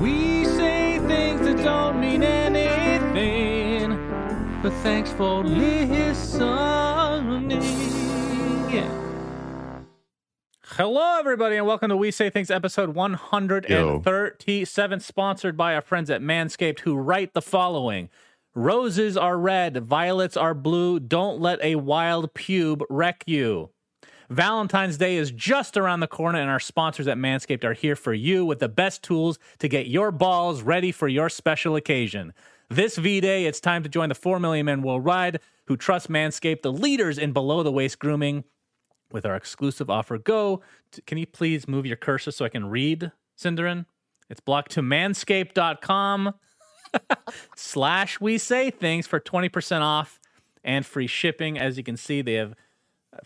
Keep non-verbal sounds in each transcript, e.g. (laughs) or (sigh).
We say things that don't mean anything, but thanks for listening. Hello, everybody, and welcome to We Say Things episode 137, sponsored by our friends at Manscaped, who write the following Roses are red, violets are blue. Don't let a wild pube wreck you. Valentine's Day is just around the corner, and our sponsors at Manscaped are here for you with the best tools to get your balls ready for your special occasion. This V Day, it's time to join the 4 million men worldwide who trust Manscaped, the leaders in below the waist grooming. With our exclusive offer, go. To, can you please move your cursor so I can read, Synderen? It's blocked to manscaped.com (laughs) slash we say things for 20% off and free shipping. As you can see, they have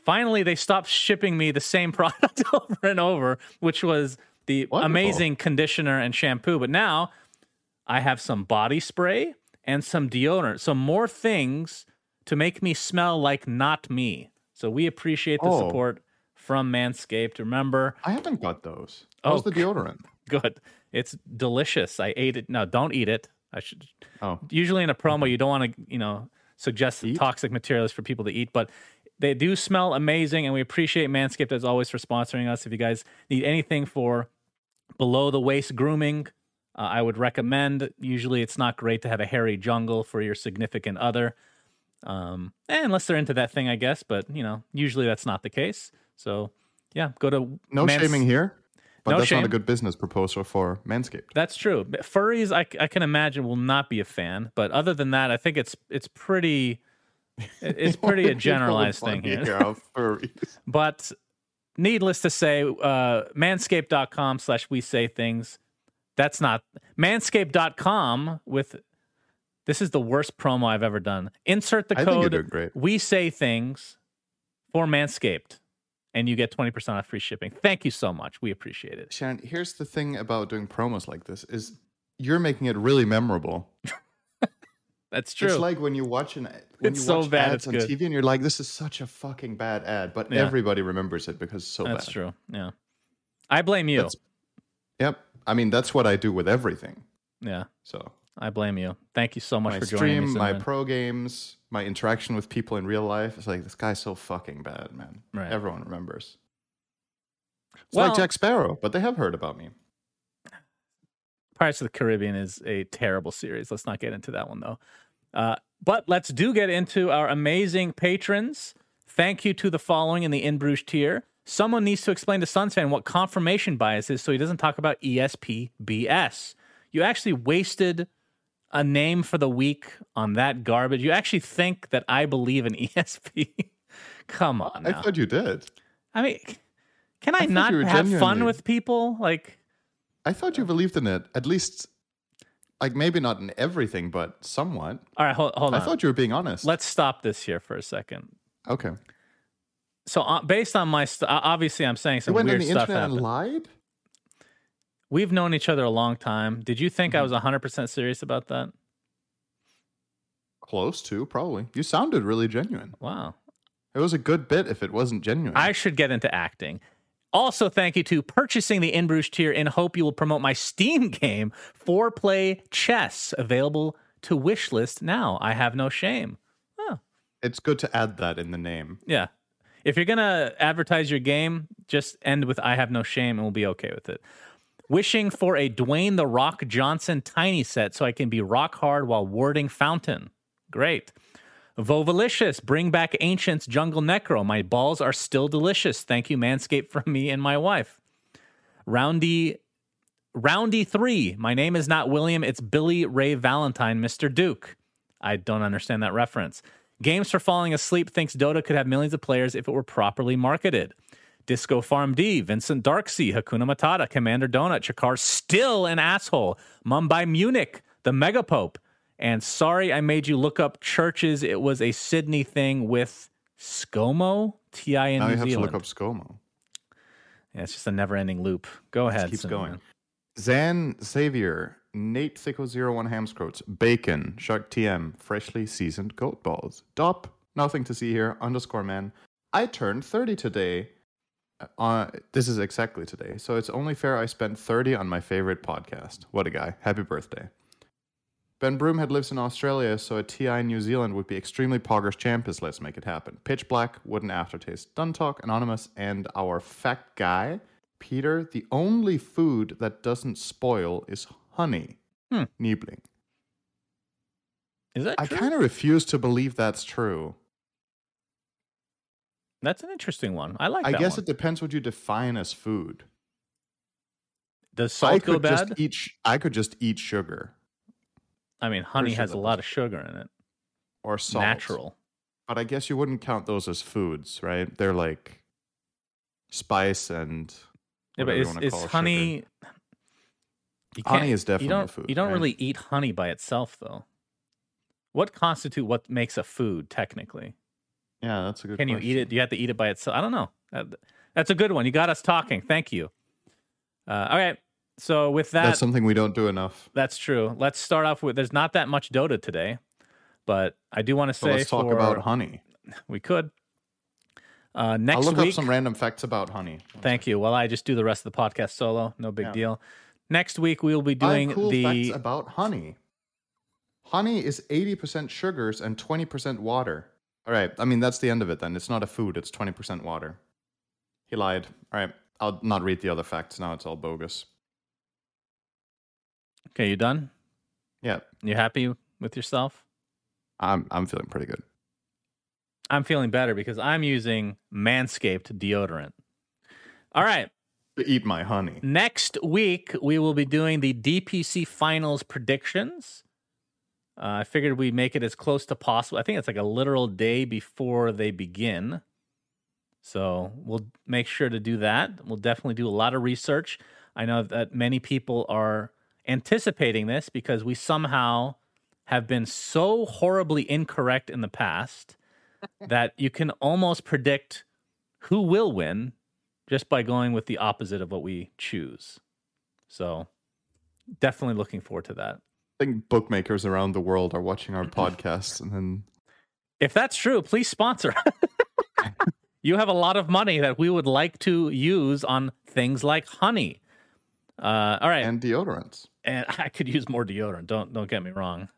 finally they stopped shipping me the same (laughs) product over and over, which was the Wonderful. amazing conditioner and shampoo. But now I have some body spray and some deodorant, some more things to make me smell like not me. So we appreciate the Oh. support from Manscaped. Remember, I haven't got those. Oh, How's the (laughs) deodorant? good. It's delicious. I ate it. No, don't eat it. I should Oh, usually in a promo you don't want to you know suggest Eat? toxic materials for people to eat but they do smell amazing and we appreciate manscaped as always for sponsoring us if you guys need anything for below the waist grooming uh, i would recommend usually it's not great to have a hairy jungle for your significant other um, eh, unless they're into that thing i guess but you know usually that's not the case so yeah go to no Mans- shaming here. But No that's not a good business proposal for Manscaped. That's true. Furries, I, I can imagine, will not be a fan. But other than that, I think it's it's pretty it's pretty (laughs) a generalized thing here. (laughs) But needless to say, uh, manscaped.com slash we say things. That's not manscaped.com with this is the worst promo I've ever done. Insert the I think you're code we say things for Manscaped and you get 20% off free shipping. Thank you so much. We appreciate it. Sharon, here's the thing about doing promos like this is you're making it really memorable. (laughs) That's true. It's like when you watch an when It's you so watch bad, ads on good. TV and you're like, this is such a fucking bad ad, but Yeah. everybody remembers it because it's so That's bad. That's true. Yeah. I blame you. That's- Yep. I mean, that's what I do with everything. yeah. So I blame you. Thank you so much my for joining stream, me. my pro games, my interaction with people in real life. It's like this guy's so fucking bad, man. Right. Everyone remembers. It's Well- like Jack Sparrow, but they have heard about me. Pirates of the Caribbean is a terrible series. Let's not get into that one though. Uh, but let's do get into our amazing patrons. Thank you to the following in the In Bruges tier. Someone needs to explain to Suns fan what confirmation bias is so he doesn't talk about E ESP BS. You actually wasted a name for the week on that garbage. You actually think that I believe in (laughs) ESP? Come on. I thought you did. I mean, can I, thought not have fun with people? Like, I thought you believed in it. At least, like maybe not in everything, but somewhat. all right, hold, hold on. I thought you were being honest. Let's stop this here for a second. okay. So, uh, based on my, st- obviously, I'm saying You some went on the stuff internet and lied. We've known each other a long time. Did you think Mm-hmm. I was 100 percent serious about that? Close to probably. You sounded really genuine. Wow. It was a good bit if it wasn't genuine. I should get into acting. Also, thank you to purchasing the In Bruges tier in hope you will promote my Steam game, Foreplay Chess, available to wishlist now. I have no shame. it's good to add that in the name. Yeah. If you're going to advertise your game, just end with I have no shame and we'll be okay with it. Wishing for a Dwayne the Rock Johnson tiny set so I can be rock hard while warding Fountain. Great. Vovalicious, bring back Ancient's Jungle Necro. My balls are still delicious. Thank you, Manscaped, from me and my wife. Roundy, Roundy three. My name is not William. It's Billy Ray Valentine, Mr. Duke. I don't understand that reference. Games for Falling Asleep thinks Dota could have millions of players if it were properly marketed. Disco Farm D, Vincent Darksea, Hakuna Matata, Commander Donut, Chakar, still an asshole, Mumbai Munich, the Megapope, and sorry I made you look up churches. It was a Sydney thing with ScoMo, TI in now New you have Zealand. to look up ScoMo. Yeah, it's just a never ending loop. Go ahead. keeps Cinnamon. going. Zan Xavier, Nate Thicko01 Hamscroats, Bacon, Shark TM, Freshly Seasoned Goat Balls, Dop, nothing to see here, underscore man. I turned 30 today. Uh, this is exactly today. So it's only fair I spent 30 on my favorite podcast. What a guy. Happy birthday. Ben Broom had lives in Australia, so a TI in New Zealand would be extremely poggers champions. Let's make it happen. Pitch Black, Wooden Aftertaste, Dun Talk, Anonymous, and our fact guy, Peter. The only food that doesn't spoil is honey. Hmm. Niebling. Is that I true? kind of refuse to believe that's true. That's an interesting one. I like I guess one. it depends what you define as food. Does I salt go could bad? just eat. I could just eat sugar I mean, honey sure has a lot of sugar in it. or salt. Natural. But I guess you wouldn't count those as foods, right? They're like spice and Yeah, but is, is call honey? (sighs) Honey is definitely you don't, a food, You don't right? really eat honey by itself, though. What constitute what makes a food technically? Yeah, that's a good. Can you eat it? Do you have to eat it by itself? I don't know. That- That's a good one. You got us talking. Thank you. Uh, all right. So with that, That's something we don't do enough. That's true. Let's start off with. There's not that much Dota today, but I do want to So say let's talk for- about honey. we could. Uh, next I'll look week. up some random facts about honey. Thank you. Well, I just do the rest of the podcast solo. No big Yeah. deal. Next week we will be doing cool the. facts about honey. Honey is 80% sugars and 20% water. All right. I mean, that's the end of it then. It's not a food, it's 20% water. He lied. All right. I'll not read the other facts now. It's all bogus. Okay, you done? Yeah. You happy with yourself? I'm, I'm feeling pretty good. I'm feeling better because I'm using Manscaped deodorant. All right. Eat my honey. Next week, we will be doing the DPC finals predictions. Uh, I figured we make it as close to possible. I think it's like a literal day before they begin. So we'll make sure to do that. We'll definitely do a lot of research. I know that many people are anticipating this because we somehow have been so horribly incorrect in the past (laughs) that you can almost predict who will win just by going with the opposite of what we choose. So definitely looking forward to that. I think bookmakers around the world are watching our (clears throat) podcast and then If that's true, please sponsor. (laughs) you have a lot of money that we would like to use on things like honey. Uh, all right, and deodorants. and (laughs) I could use more deodorant. Don't don't get me wrong.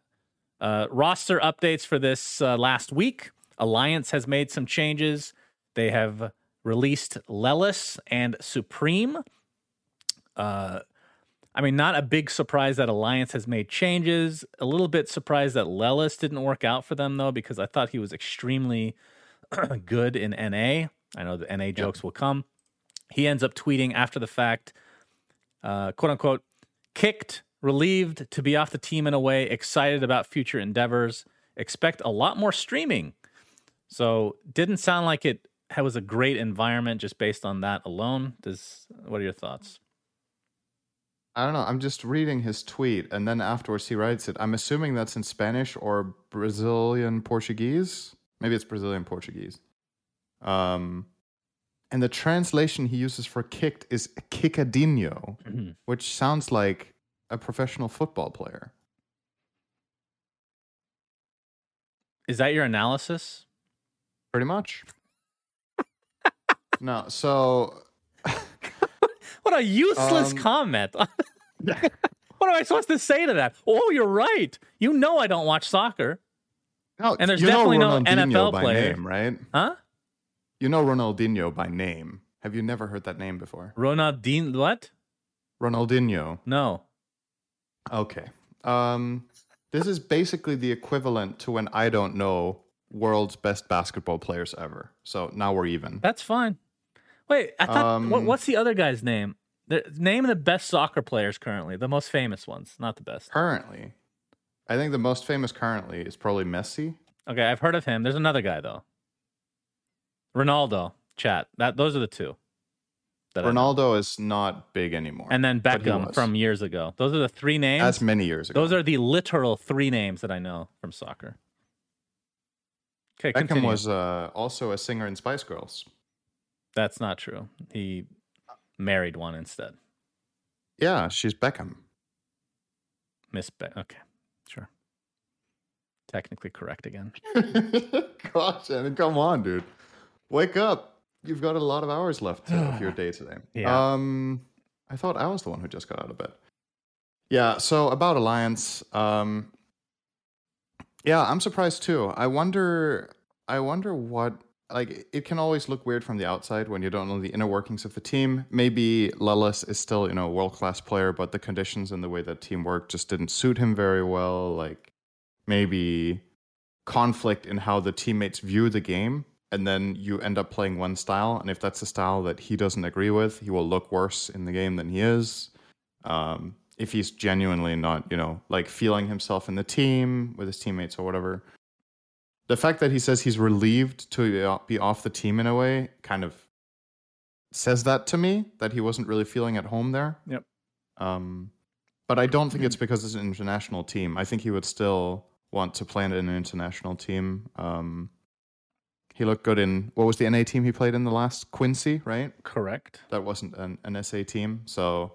Uh, roster updates for this uh, last week. Alliance has made some changes. They have released Lelis and Supreme. Uh, I mean, not a big surprise that Alliance has made changes. A little bit surprised that Lelis didn't work out for them though, because I thought he was extremely (clears throat) good in NA. I know the NA jokes will come. He ends up tweeting after the fact, uh, quote unquote, kicked, relieved to be off the team in a way, excited about future endeavors, expect a lot more streaming. So didn't sound like it was a great environment just based on that alone. Does what are your thoughts? I don't know. I'm just reading his tweet, and then afterwards he writes it. I'm assuming that's in Spanish or Brazilian Portuguese. Maybe it's Brazilian Portuguese. Um, and the translation he uses for kicked is kickadinho, which sounds like a professional football player. Is that your analysis? Pretty much. (laughs) no, so (laughs) What a useless Um, comment. (laughs) what am I supposed to say to that? Oh, you're right. You know I don't watch soccer. no, And there's definitely no NFL player. name, right? Huh? You know Ronaldinho by name. Have you never heard that name before? Ronaldinho what? Ronaldinho. No. Okay. Um, this is basically the equivalent to when I don't know world's best basketball players ever. So now we're even. That's fine. Wait, I thought what, Um, what's the other guy's name? The, name the best soccer players currently, the most famous ones, not the best. Currently, I think the most famous currently is probably Messi. Okay, I've heard of him. There's another guy though. Ronaldo, chat. That those are the two. That I know. Ronaldo is not big anymore. and then but he Beckham was. from years ago. Those are the three names. That's many years ago. Those are the literal three names that I know from soccer. Okay, Beckham continue. was uh, also a singer in Spice Girls. That's not true. He married one instead. Yeah, she's Beckham. Miss Be- Okay, sure. Technically correct again. (laughs) (laughs) Gosh, and come on, dude. Wake up. You've got a lot of hours left of (sighs) your day today. Yeah. Um, I thought I was the one who just got out of bed. Yeah. So about Alliance, um, yeah, I'm surprised too. I wonder. I wonder what. Like, it can always look weird from the outside when you don't know the inner workings of the team. Maybe Lelis is still, you know, a world class player, but the conditions and the way that team worked just didn't suit him very well. Like, maybe conflict in how the teammates view the game and then you end up playing one style and if that's a style that he doesn't agree with he will look worse in the game than he is um, if he's genuinely not you know like feeling himself in the team with his teammates or whatever the fact that he says he's relieved to be off the team in a way kind of says that to me that he wasn't really feeling at home there Yep. um, but I don't think it's because it's an international team. I think he would still want to play in an international team. Um, he looked good in what was the NA team he played in the last Quincy, right? Correct. That wasn't an, an SA team, so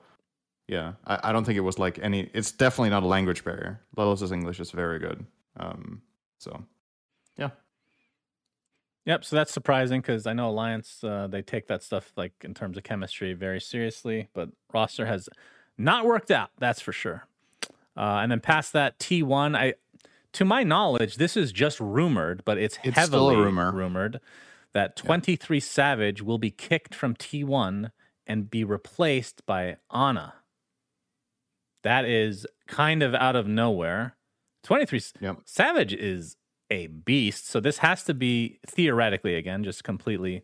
yeah, I, I don't think it was like any. It's definitely not a language barrier. Lelis' English is very good, um, so yeah, Yep. So that's surprising because I know Alliance uh, they take that stuff like in terms of chemistry very seriously, but roster has not worked out. That's for sure. Uh, and then past that T one, I to my knowledge, this is just rumored, but it's, It's still heavily rumor. rumored that twenty three Savage will be kicked from T one and be replaced by Ana. That is kind of out of nowhere. Twenty three Yep. Savage is a beast. So this has to be theoretically again just completely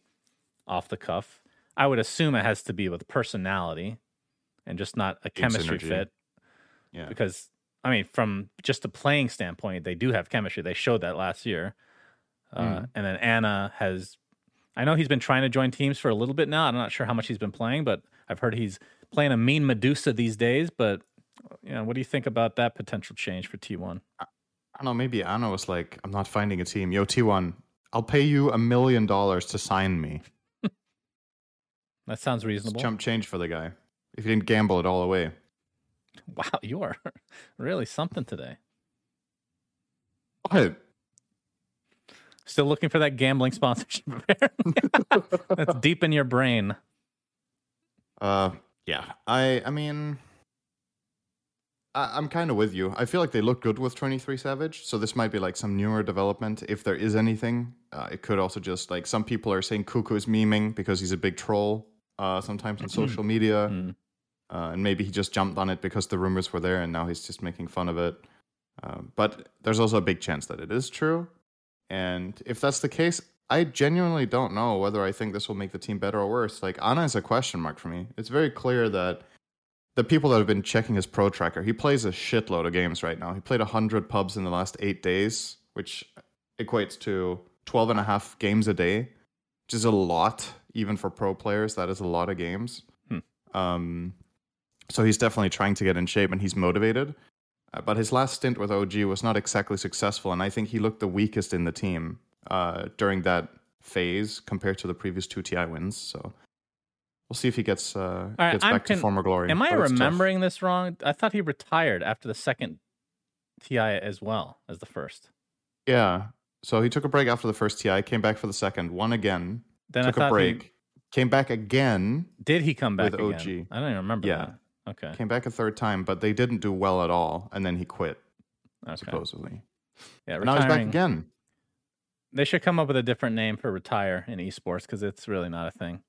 off the cuff. I would assume it has to be with personality and just not a chemistry fit yeah. because I mean from just a playing standpoint they do have chemistry. They showed that last year. Uh, Mm. and then Ana has I know he's been trying to join teams for a little bit now. I'm not sure how much he's been playing, but I've heard he's playing a mean Medusa these days, but you know, what do you think about that potential change for T1? I don't know. Maybe Ana was like, "I'm not finding a team." Yo, T1, I'll pay you a million dollars to sign me. (laughs) That sounds It's reasonable. chump change for the guy. If he didn't gamble it all away. (laughs) Wow, you are (laughs) really something today. What? Still looking for that gambling sponsorship. (laughs) That's deep in your brain. Uh, yeah. I I mean, I, I'm kind of with you. I feel like they look good with 23 Savage, so this might be like some newer development if there is anything. Uh, it could also just like some people are saying Kuku is memeing because he's a big troll. Uh, sometimes on social media, Mm. Uh, and maybe he just jumped on it because the rumors were there, and now he's just making fun of it. Uh, but there's also a big chance that it is true. And if that's the case, I genuinely don't know whether I think this will make the team better or worse. Like Ana is a question mark for me. It's very clear that the people that have been checking his pro tracker, he plays a shitload of games right now. He played 100 pubs in the last eight days, which equates to 12 and a half games a day, which is a lot, even for pro players. That is a lot of games. Hmm. Um, so he's definitely trying to get in shape and he's motivated. Uh, but his last stint with OG was not exactly successful, and I think he looked the weakest in the team uh, during that phase compared to the previous two TI wins. So we'll see if he gets uh, right, gets I'm back to former glory. Am I it's tough. remembering this wrong? I thought he retired after the second TI as well as the first. Yeah. So he took a break after the first TI, came back for the second, won again, Then took I a thought he- break, came back again, did he come back with again? OG. I don't even remember. Yeah. that. Okay. came back a third time, but they didn't do well at all, and then he quit Okay. supposedly. Yeah. And now he's back again. They should come up with a different name for retire in esports because it's really not a thing.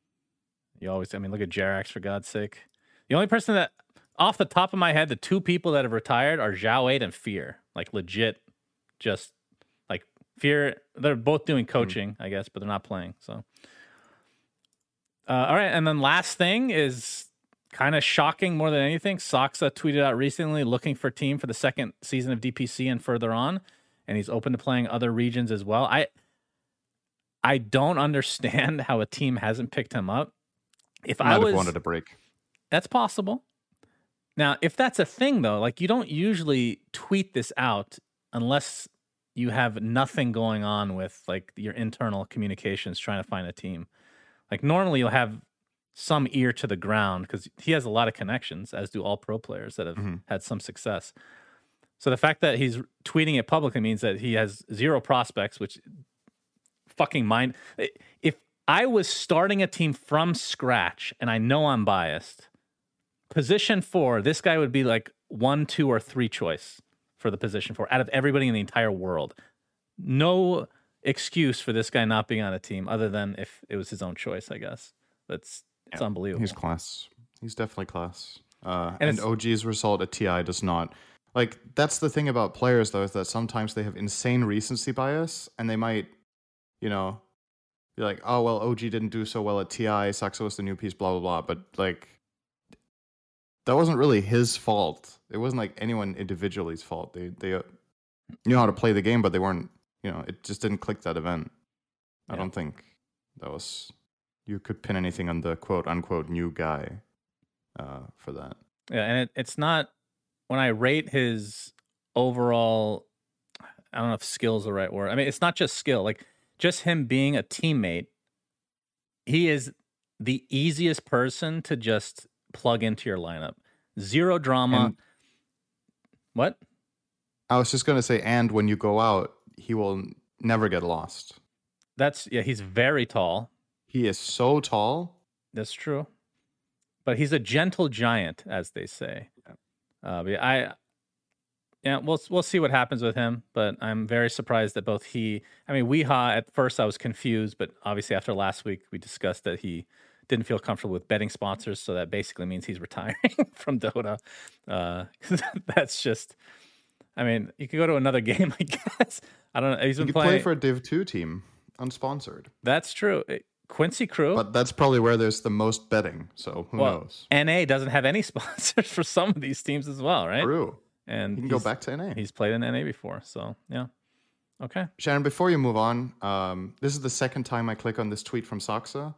You always, I mean, look at Jerax for God's sake. The only person that, off the top of my head, the two people that have retired are Xiao8 and Fear. Like legit, just like Fear. They're both doing coaching, I guess, but they're not playing. So, uh, all right, and then last thing is kind of shocking more than anything. Saksa tweeted out recently looking for team for the second season of DPC and further on, and he's open to playing other regions as well. I I don't understand how a team hasn't picked him up. If Might I have was, wanted a break. that's possible. Now, if that's a thing though, like you don't usually tweet this out unless you have nothing going on with like your internal communications trying to find a team. Like normally you'll have some ear to the ground because he has a lot of connections, as do all pro players that have Mhm. had some success. So the fact that he's tweeting it publicly means that he has zero prospects, which fucking mind. If I was starting a team from scratch, and I know I'm biased, position four, this guy would be like one, two, or three choice for the position four out of everybody in the entire world. No excuse for this guy not being on a team other than if it was his own choice, I guess. That's it's Yeah, unbelievable. He's class. He's definitely class. Uh, And and OG's result at TI does not. Like that's the thing about players though is that sometimes they have insane recency bias and they might, you know, be like, oh well, OG didn't do so well at TI. Saksa was the new piece, blah blah blah. But like, that wasn't really his fault. It wasn't like anyone individually's fault. They they uh, knew how to play the game, but they weren't. You know, it just didn't click that event. I don't think that was. You could pin anything on the quote unquote new guy uh, for that. Yeah, and it, it's not when I rate his overall. I don't know if skill is the right word. I mean, it's not just skill. Like just him being a teammate, he is the easiest person to just plug into your lineup. Zero drama. And- what? I was just gonna say, and when you go out, he will never get lost. That's yeah. He's very tall. He is so tall. That's true. But he's a gentle giant, as they say. Uh, yeah, I, yeah, we'll we'll see what happens with him. But I'm very surprised that both he, I mean, Weeha. At first, I was confused, but obviously after last week, we discussed that he didn't feel comfortable with betting sponsors, so that basically means he's (laughs) retiring from Dota. Uh, (laughs) that's just, I mean, you could go to another (laughs) game, I guess. I don't know. He's You been could play playing. for a Div two team, unsponsored. that's true. Quincy Crew. But that's probably where there's the most betting. So who Well, knows? NA doesn't have any (laughs) sponsors for some of these teams as well, right? True. And You can go back to NA. He's played in NA before, so yeah. Okay. Shannon, before you move on, um, this is the second time I click on this tweet from Saksa.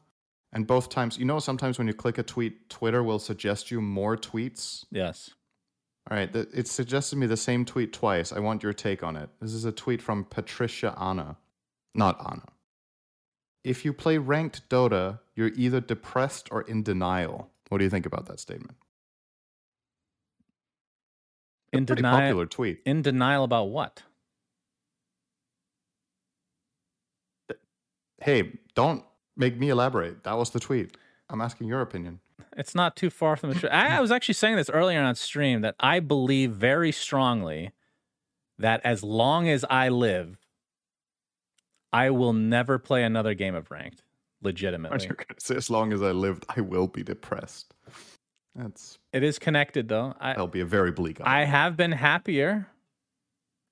And both times, you know, sometimes when you click a tweet, Twitter will suggest you more tweets. Yes. All right, th- it suggested me the same tweet twice. I want your take on it. This is a tweet from Patricia Anna, not Anna. If you play ranked Dota, you're either depressed or in denial. What do you think about that statement? In denial. popular tweet. In denial about what? Hey, don't make me elaborate. That was the tweet. I'm asking your opinion. It's not too far from the truth. I, I was actually saying this earlier on stream that I believe very strongly that as long as I live, I will never play another game of ranked. Legitimately. Aren't you gonna say, as long as I lived, I will be depressed? That's It is connected though. I, that'll be a very bleak. I have been happier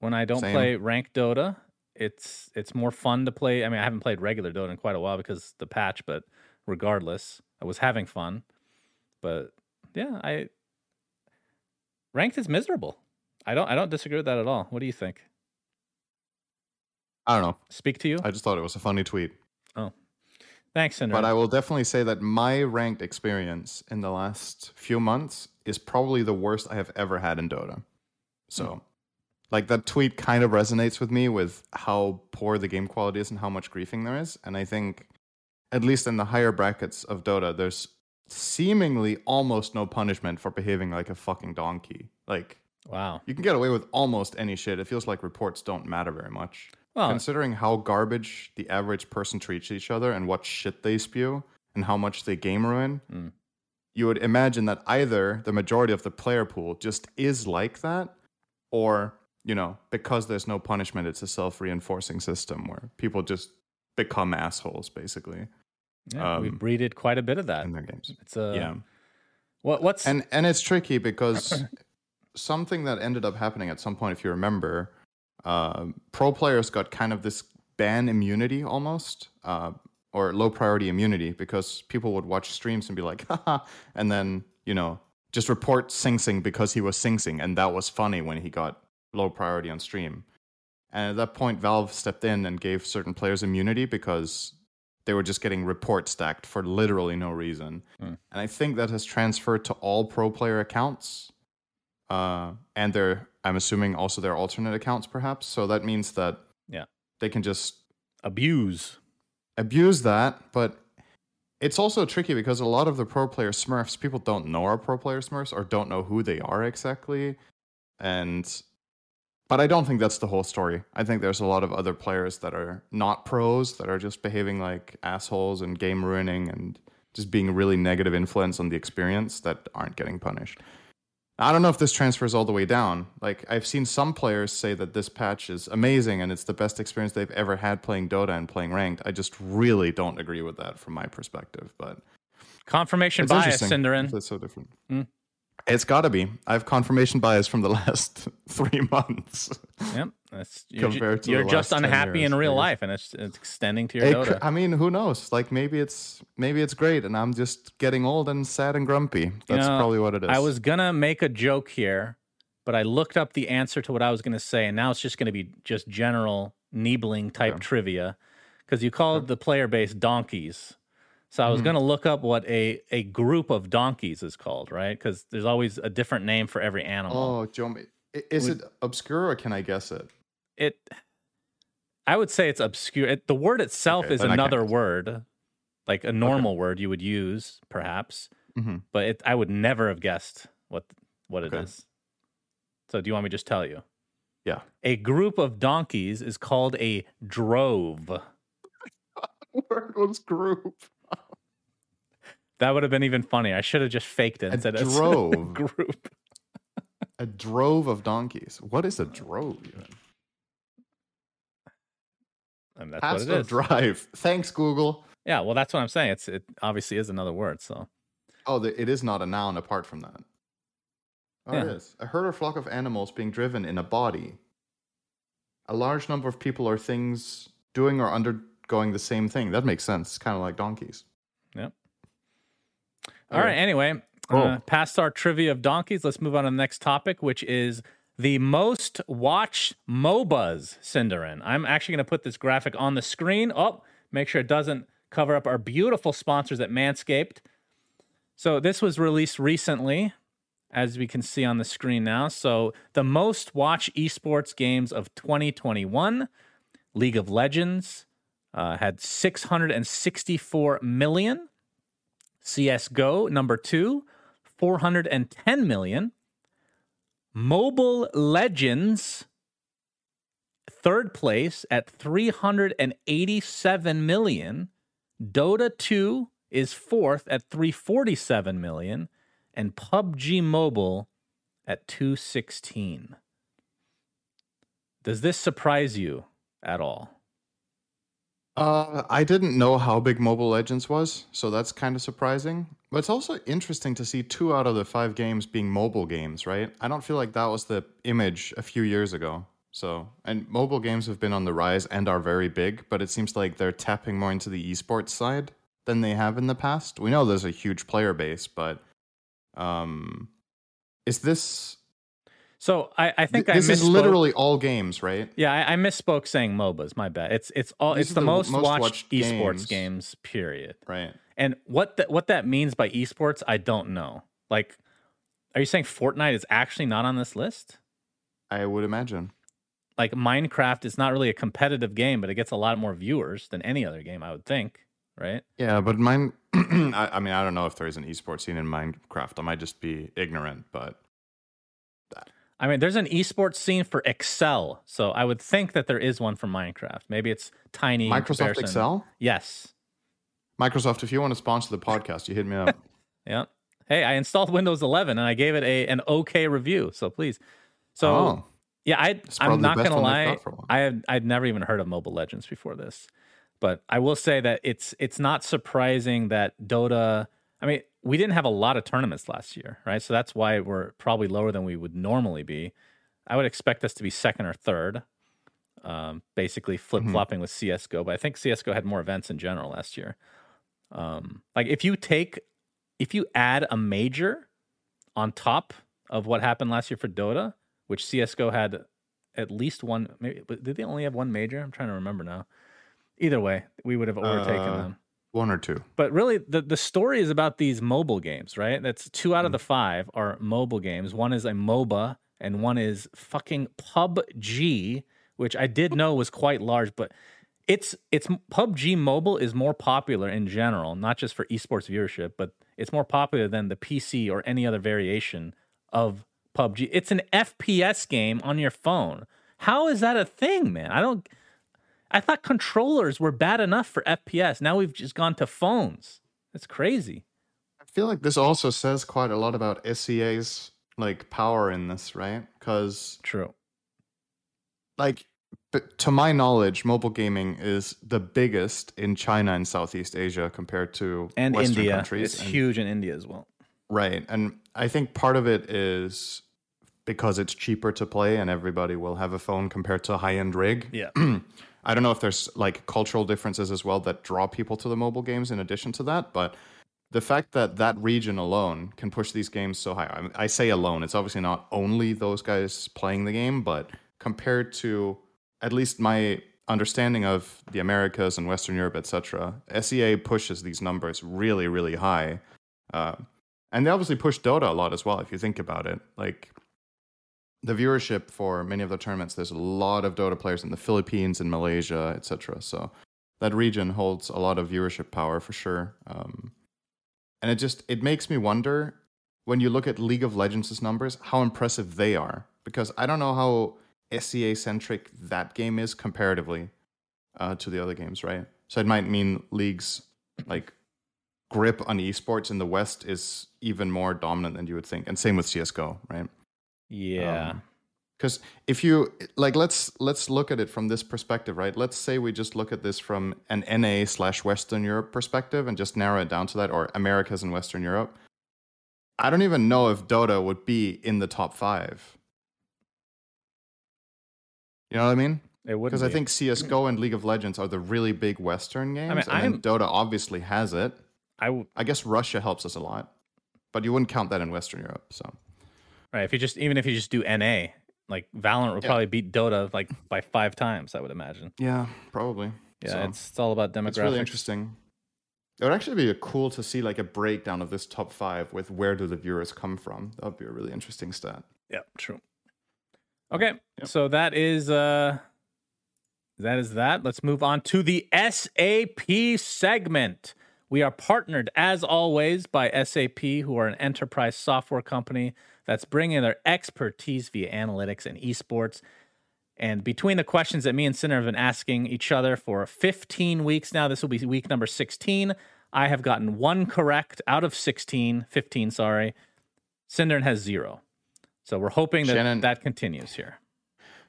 when I don't Same. play ranked Dota. It's it's more fun to play. I mean, I haven't played regular Dota in quite a while because the patch, but regardless, I was having fun. But yeah, I ranked is miserable. I don't I don't disagree with that at all. What do you think? I don't know. Speak to you. I just thought it was a funny tweet. Oh, thanks, Cinder. But I will definitely say that my ranked experience in the last few months is probably the worst I have ever had in Dota. So, hmm. like that tweet kind of resonates with me with how poor the game quality is and how much griefing there is. And I think, at least in the higher brackets of Dota, there's seemingly almost no punishment for behaving like a fucking donkey. Like, wow. you can get away with almost any shit. It feels like reports don't matter very much. Well, Considering how garbage the average person treats each other and what shit they spew and how much they game ruin, Mm. you would imagine that either the majority of the player pool just is like that, or, you know, because there's no punishment, it's a self reinforcing system where people just become assholes, basically, yeah, we um, breeded quite a bit of that. in their games. It's a yeah. What what's and and it's tricky because (clears throat) something that ended up happening at some point if you remember uh, pro players got kind of this ban immunity almost uh, or low priority immunity because people would watch streams and be like (laughs) haha and then you know just report Sing Sing because he was Sing Sing and that was funny when he got low priority on stream and at that point valve stepped in and gave certain players immunity because they were just getting report stacked for literally no reason. Mm. And I think that has transferred to all pro player accounts. Uh, and their, I'm assuming also their alternate accounts, perhaps. So that means that Yeah. they can just Abuse. abuse that. But it's also tricky because a lot of the pro player Smurfs, people don't know are pro player Smurfs or don't know who they are exactly. And but I don't think that's the whole story. I think there's a lot of other players that are not pros that are just behaving like assholes and game ruining and just being really negative influence on the experience that aren't getting punished. I don't know if this transfers all the way down. Like I've seen some players say that this patch is amazing and it's the best experience they've ever had playing Dota and playing ranked. I just really don't agree with that from my perspective, but Confirmation bias. Synderen. That's so different. Mm. It's got to be. I have confirmation bias from the (laughs) last three months. Yep. That's you're, Compared to you're just unhappy years, in real life and it's, it's extending to your It. I mean, who knows? Like maybe it's maybe it's great, and I'm just getting old and sad and grumpy. That's know, probably what it is. I was gonna make a joke here, but I looked up the answer to what I was gonna say, and now it's just gonna be just general Niebling type Okay. trivia because you called the player base donkeys. So I was Mhm. gonna look up what a a group of donkeys is called, right? Because there's always a different name for every animal. Oh, Joe, ma- is Would- it obscure or can I guess it? It, I would say it's obscure. It, the word itself Okay, is then I can't another word, like a normal word you would use, perhaps. Mhm. But it, I would never have guessed what what it is. Okay. So do you want me to just tell you? Yeah. A group of donkeys is called a drove. (laughs) Word was group. That would have been even funny. I should have just faked it A and said it's drove? (laughs) group. A drove of donkeys. What is a drove? Even? And that's what it is. drive. Thanks, Google. yeah, well, that's what I'm saying. It's it obviously is another word. So Oh, the, it is not a noun apart from that. Oh, it Yeah. is. A herd or flock of animals being driven in a body. A large number of people or things doing or undergoing the same thing. That makes sense. It's kind of like donkeys. All right. Anyway, uh, past our trivia of donkeys, let's move on to the next topic, which is the most watched MOBAs, Synderen. I'm actually going to put this graphic on the screen. Oh, make sure it doesn't cover up our beautiful sponsors at Manscaped. So this was released recently, as we can see on the screen now. So the most watched esports games of 2021, League of Legends uh, had 664 million. CSGO, number two, 410 million. Mobile Legends, third place at 387 million. Dota 2 is fourth at 347 million. And PUBG Mobile at 216. Does this surprise you at all? Uh, I didn't know how big Mobile Legends was, so that's kind of surprising. But it's also interesting to see two out of the five games being mobile games, right? I don't feel like that was the image a few years ago. So, and mobile games have been on the rise and are very big, but it seems like they're tapping more into the esports side than they have in the past. We know there's a huge player base, but um, is this? So I, think I think this I is literally all games, right? Yeah, I, I misspoke saying MOBAs. My bad. It's it's all These it's the, the most, most watched, watched esports games. games. Period. Right. And what that what that means by esports, I don't know. Like, are you saying Fortnite is actually not on this list? I would imagine. Like Minecraft is not really a competitive game, but it gets a lot more viewers than any other game, I would think. Right? Yeah, but mine. (clears throat) I, I mean, I don't know if there's an esports scene in Minecraft. I might just be ignorant, but I mean, there's an esports scene for Excel, so I would think that there is one for Minecraft. Maybe it's tiny. Microsoft. Excel. Yes. Microsoft, if you want to sponsor the podcast, you hit me up. (laughs) Yeah. Hey, I installed Windows 11 and I gave it a an okay review. So please. So oh, yeah, I I'm not gonna lie. got for a while. I had I'd never even heard of Mobile Legends before this, but I will say that it's it's not surprising that Dota. I mean, we didn't have a lot of tournaments last year, right? So that's why we're probably lower than we would normally be. I would expect us to be second or third, um, basically flip flopping with CS:GO. But I think CS:GO had more events in general last year. Um, like if you take, if you add a major on top of what happened last year for Dota, which CS:GO had at least one. Maybe did they only have one major? I'm trying to remember now. Either way, we would have overtaken Uh, them. One or two. But really, the, the story is about these mobile games, right? That's two out of Mm. the five are mobile games. One is a MOBA, and one is fucking PUBG, which I did know was quite large, but it's it's PUBG Mobile is more popular in general, not just for esports viewership, but it's more popular than the PC or any other variation of PUBG. It's an FPS game on your phone. How is that a thing, man? I don't. I thought controllers were bad enough for FPS. Now we've just gone to phones. That's crazy. I feel like this also says quite a lot about SEA's like power in this, right? Because True. like but to my knowledge, mobile gaming is the biggest in China and Southeast Asia compared to And Western India. countries. It's and- huge in India as well. Right. And I think part of it is because it's cheaper to play and everybody will have a phone compared to a high end rig. Yeah. (clears throat) I don't know if there's like cultural differences as well that draw people to the mobile games in addition to that, but the fact that that region alone can push these games so high. I, mean, I say alone, it's obviously not only those guys playing the game, but compared to at least my understanding of the Americas and Western Europe, etc., SEA pushes these numbers really, really high. Uh, and they obviously push Dota a lot as well, if you think about it. Like the viewership for many of the tournaments, there's a lot of Dota players in the Philippines and Malaysia, etc. So that region holds a lot of viewership power for sure. Um, and it just it makes me wonder when you look at League of Legends' numbers, how impressive they are. Because I don't know how SEA centric that game is comparatively uh, to the other games, right? So it might mean League's like grip on esports in the West is even more dominant than you would think, and same with CS:GO, right? Yeah. Um, because if you like let's let's look at it from this perspective right? Let's say we just look at this from an na slash western europe perspective and just narrow it down to that or americas and western europe. I don't even know if dota would be in the top five. You know what i mean? It would because i think csgo and league of legends are the really big western games mean, and I'm- dota obviously has it. I w- i guess russia helps us a lot but you wouldn't count that in western europe so right. If you just even if you just do NA, like Valorant would Yeah. probably beat Dota like by five times. I would imagine. yeah probably Yeah, So- it's, it's all about demographics. It's really interesting. It would actually be cool to see like a breakdown of this top five with where do the viewers come from. That would be a really interesting stat. Yeah, true. Okay, Yep. so that is uh that is that. Let's move on to the SAP segment. We are partnered as always by SAP, who are an enterprise software company that's bringing their expertise via analytics and esports. And between the questions that me and Sinner have been asking each other for 15 weeks now, this will be week number 16. I have gotten one correct out of 16, 15, sorry. Cinder has zero. So we're hoping that Shannon- that continues here.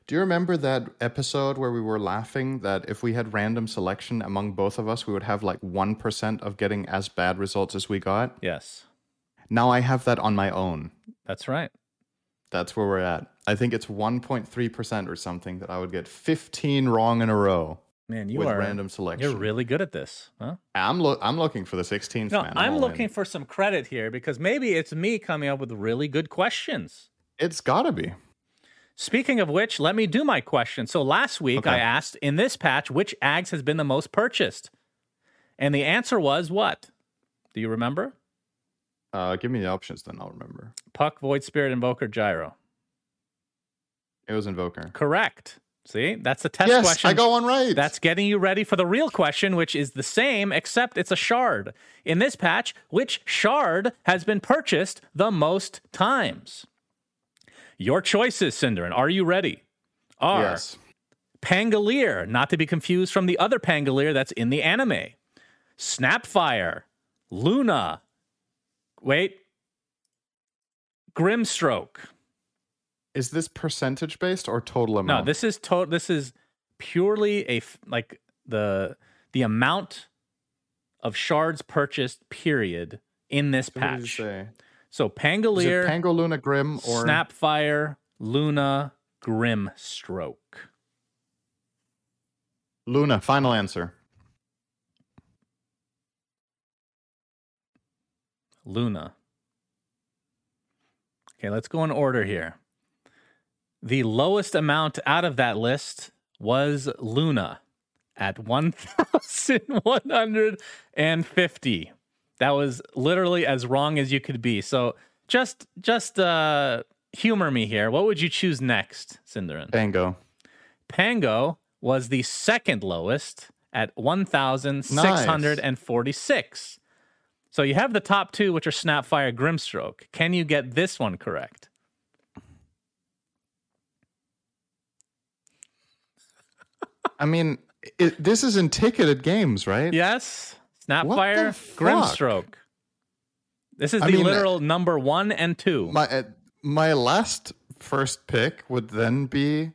Do you remember that episode where we were laughing that if we had random selection among both of us, we would have like 1% of getting as bad results as we got? Yes, Now I have that on my own. that's right. That's where we're at. I think it's 1.3% or something that I would get 15 wrong in a row Man, you with are random selection. you're really good at this, huh? I'm, lo- I'm looking for the 16th, No, man. I'm all looking in. for some credit here because maybe it's me coming up with really good questions. It's gotta be. Speaking of which, let me do my question. So last week Okay. I asked in this patch which Aghs has been the most purchased. And the answer was what? Do you remember? Uh, give me the options, then I'll remember. Puck, Void Spirit, Invoker, Gyro. It was Invoker. Correct. See, that's a test yes, question. I got one right. That's getting you ready for the real question, which is the same, except it's a shard. In this patch, which shard has been purchased the most times? Your choices, Synderen. Are you ready? Are yes. Pangolier, not to be confused from the other Pangolier that's in the anime. Snapfire, Luna. Wait. Grimstroke. Is this percentage based or total amount? No, this is to- this is purely a f- like the the amount of shards purchased period in this So what did you patch. So Pangolier, Pango Luna Grim or Snapfire, Luna, Grimstroke. Luna? Final answer. Luna. Okay, let's go in order here. The lowest amount out of that list was Luna at (laughs) 1,150. That was literally as wrong as you could be. So just just uh humor me here. What would you choose next, Synderen? Pango. Pango was the second lowest at 1,646. So you have the top two, which are Snapfire, Grimstroke. Can you get this one correct? I mean, it, this is in ticketed games, right? Yes. Snapfire. Grimstroke. This is I the mean, literal number one and two. My uh, my last first pick would then be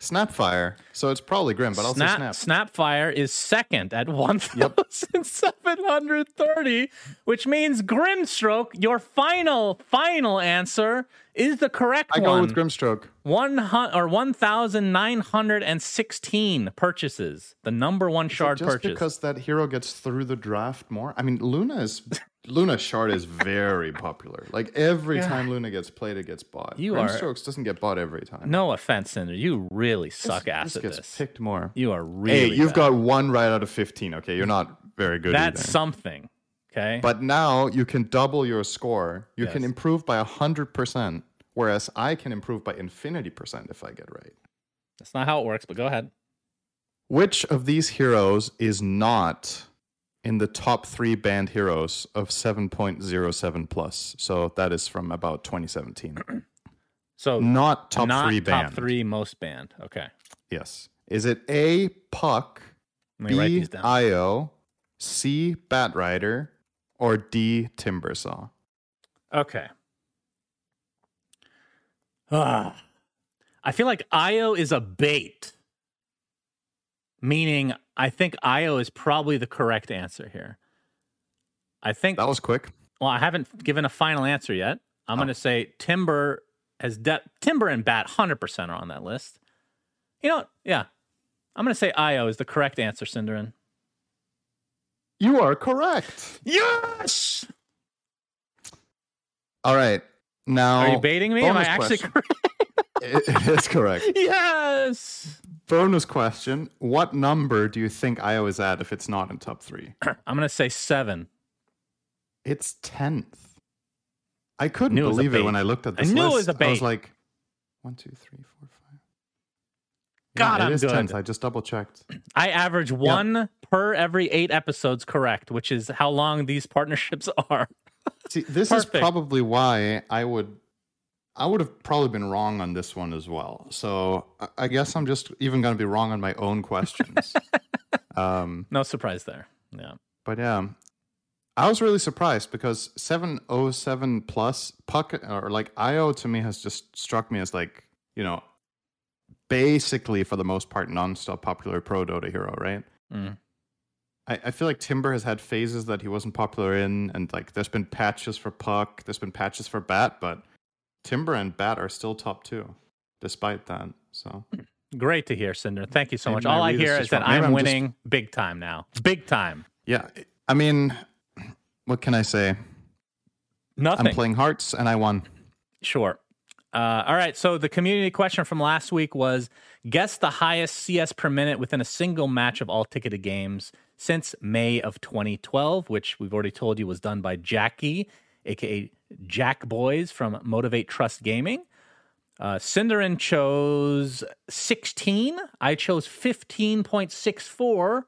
Snapfire. So it's probably Grim, but I'll Snap, say Snap. Snapfire is second at 1,730, which means Grimstroke, your final, final answer, is the correct I one. go with Grimstroke. One hun- or 1,916 purchases. The number one shard Just purchase. because that hero gets through the draft more. I mean, Luna is (laughs) Luna shard is very popular. Like every time Luna gets played, it gets bought. You are- Grimstrokes doesn't get bought every time. no offense, Cinder. You really suck This- ass this at gets this. picked more. You are really hey, you've bad. got one right out of fifteen. Okay, you're not very good. That's either. something. Okay. But now you can double your score. You can improve by hundred percent, whereas I can improve by infinity percent if I get right. That's not how it works, but go ahead. Which of these heroes is not in the top three banned heroes of 7.07 plus? So that is from about 2017. (clears throat) So Not top not three top three most banned. Okay. Yes. Is it A, Puck, B. Io, C, Batrider, or D, Timbersaw? Okay. Ah. I feel like Io is a bait. Meaning, I think Io is probably the correct answer here. I think, That was quick. well, I haven't given a final answer yet. I'm Oh. going to say Timber has de- Timber and Bat 100% are on that list. You know, what? yeah. I'm going to say Io is the correct answer, Synderen. You are correct. Yes! All right. Now, Are you baiting me? Am I actually question. correct? (laughs) It- it's correct. yes! Bonus question: What number do you think Io is at if it's not in top three? (clears throat) I'm going to say seven. It's tenth. I couldn't Knew it a believe it bait. when I looked at I this knew it list. was a I was like, one, two, three, four, five. God, yeah, I'm it is good. tenth. I just double checked. I average one per every eight episodes correct, which is how long these partnerships (laughs) are. See, this Perfect. is probably why I would, I would have probably been wrong on this one as well. So I- guess I'm just even going to be wrong on my own questions. (laughs) um, No surprise there. Yeah. But yeah, I was really surprised because 707 plus puck or like IO to me has just struck me as like, you know, basically for the most part non-stop popular pro Dota hero, right? Mm. I, I feel like Timber has had phases that he wasn't popular in, and like there's been patches for Puck, there's been patches for Bat, but Timber and Bat are still top two, despite that. So Great to hear, Cinder. Thank you so Maybe much. my All I read hear is that I'm I'm just- winning big time now. Big time. yeah, I mean, what can I say? Nothing. I'm playing hearts, and I won. Sure. Uh, all right. So the community question from last week was guess the highest CS per minute within a single match of all ticketed games since May of 2012, which we've already told you was done by Jackie, aka Jack Boys from Motivate Trust Gaming. Uh, Synderen chose 16. I chose 15.64.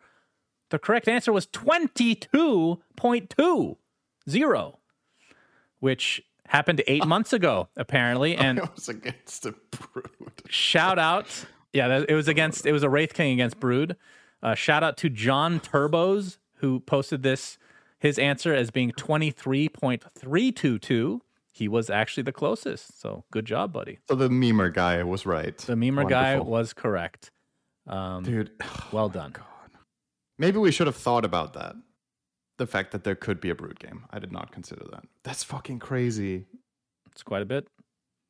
The correct answer was 22.20, which happened eight (laughs) months ago, apparently. And it was against the brood. shout out, yeah, it was against, it was a Wraith King against Brood. Uh, shout out to John Turbos, who posted this, his answer as being 23.322. He was actually the closest. So good job, buddy. So the memer guy was right. The memer guy was correct. Um, Dude, (sighs) well done. maybe we should have thought about that. The fact that there could be a brood game. I did not consider that. That's fucking crazy. It's quite a bit.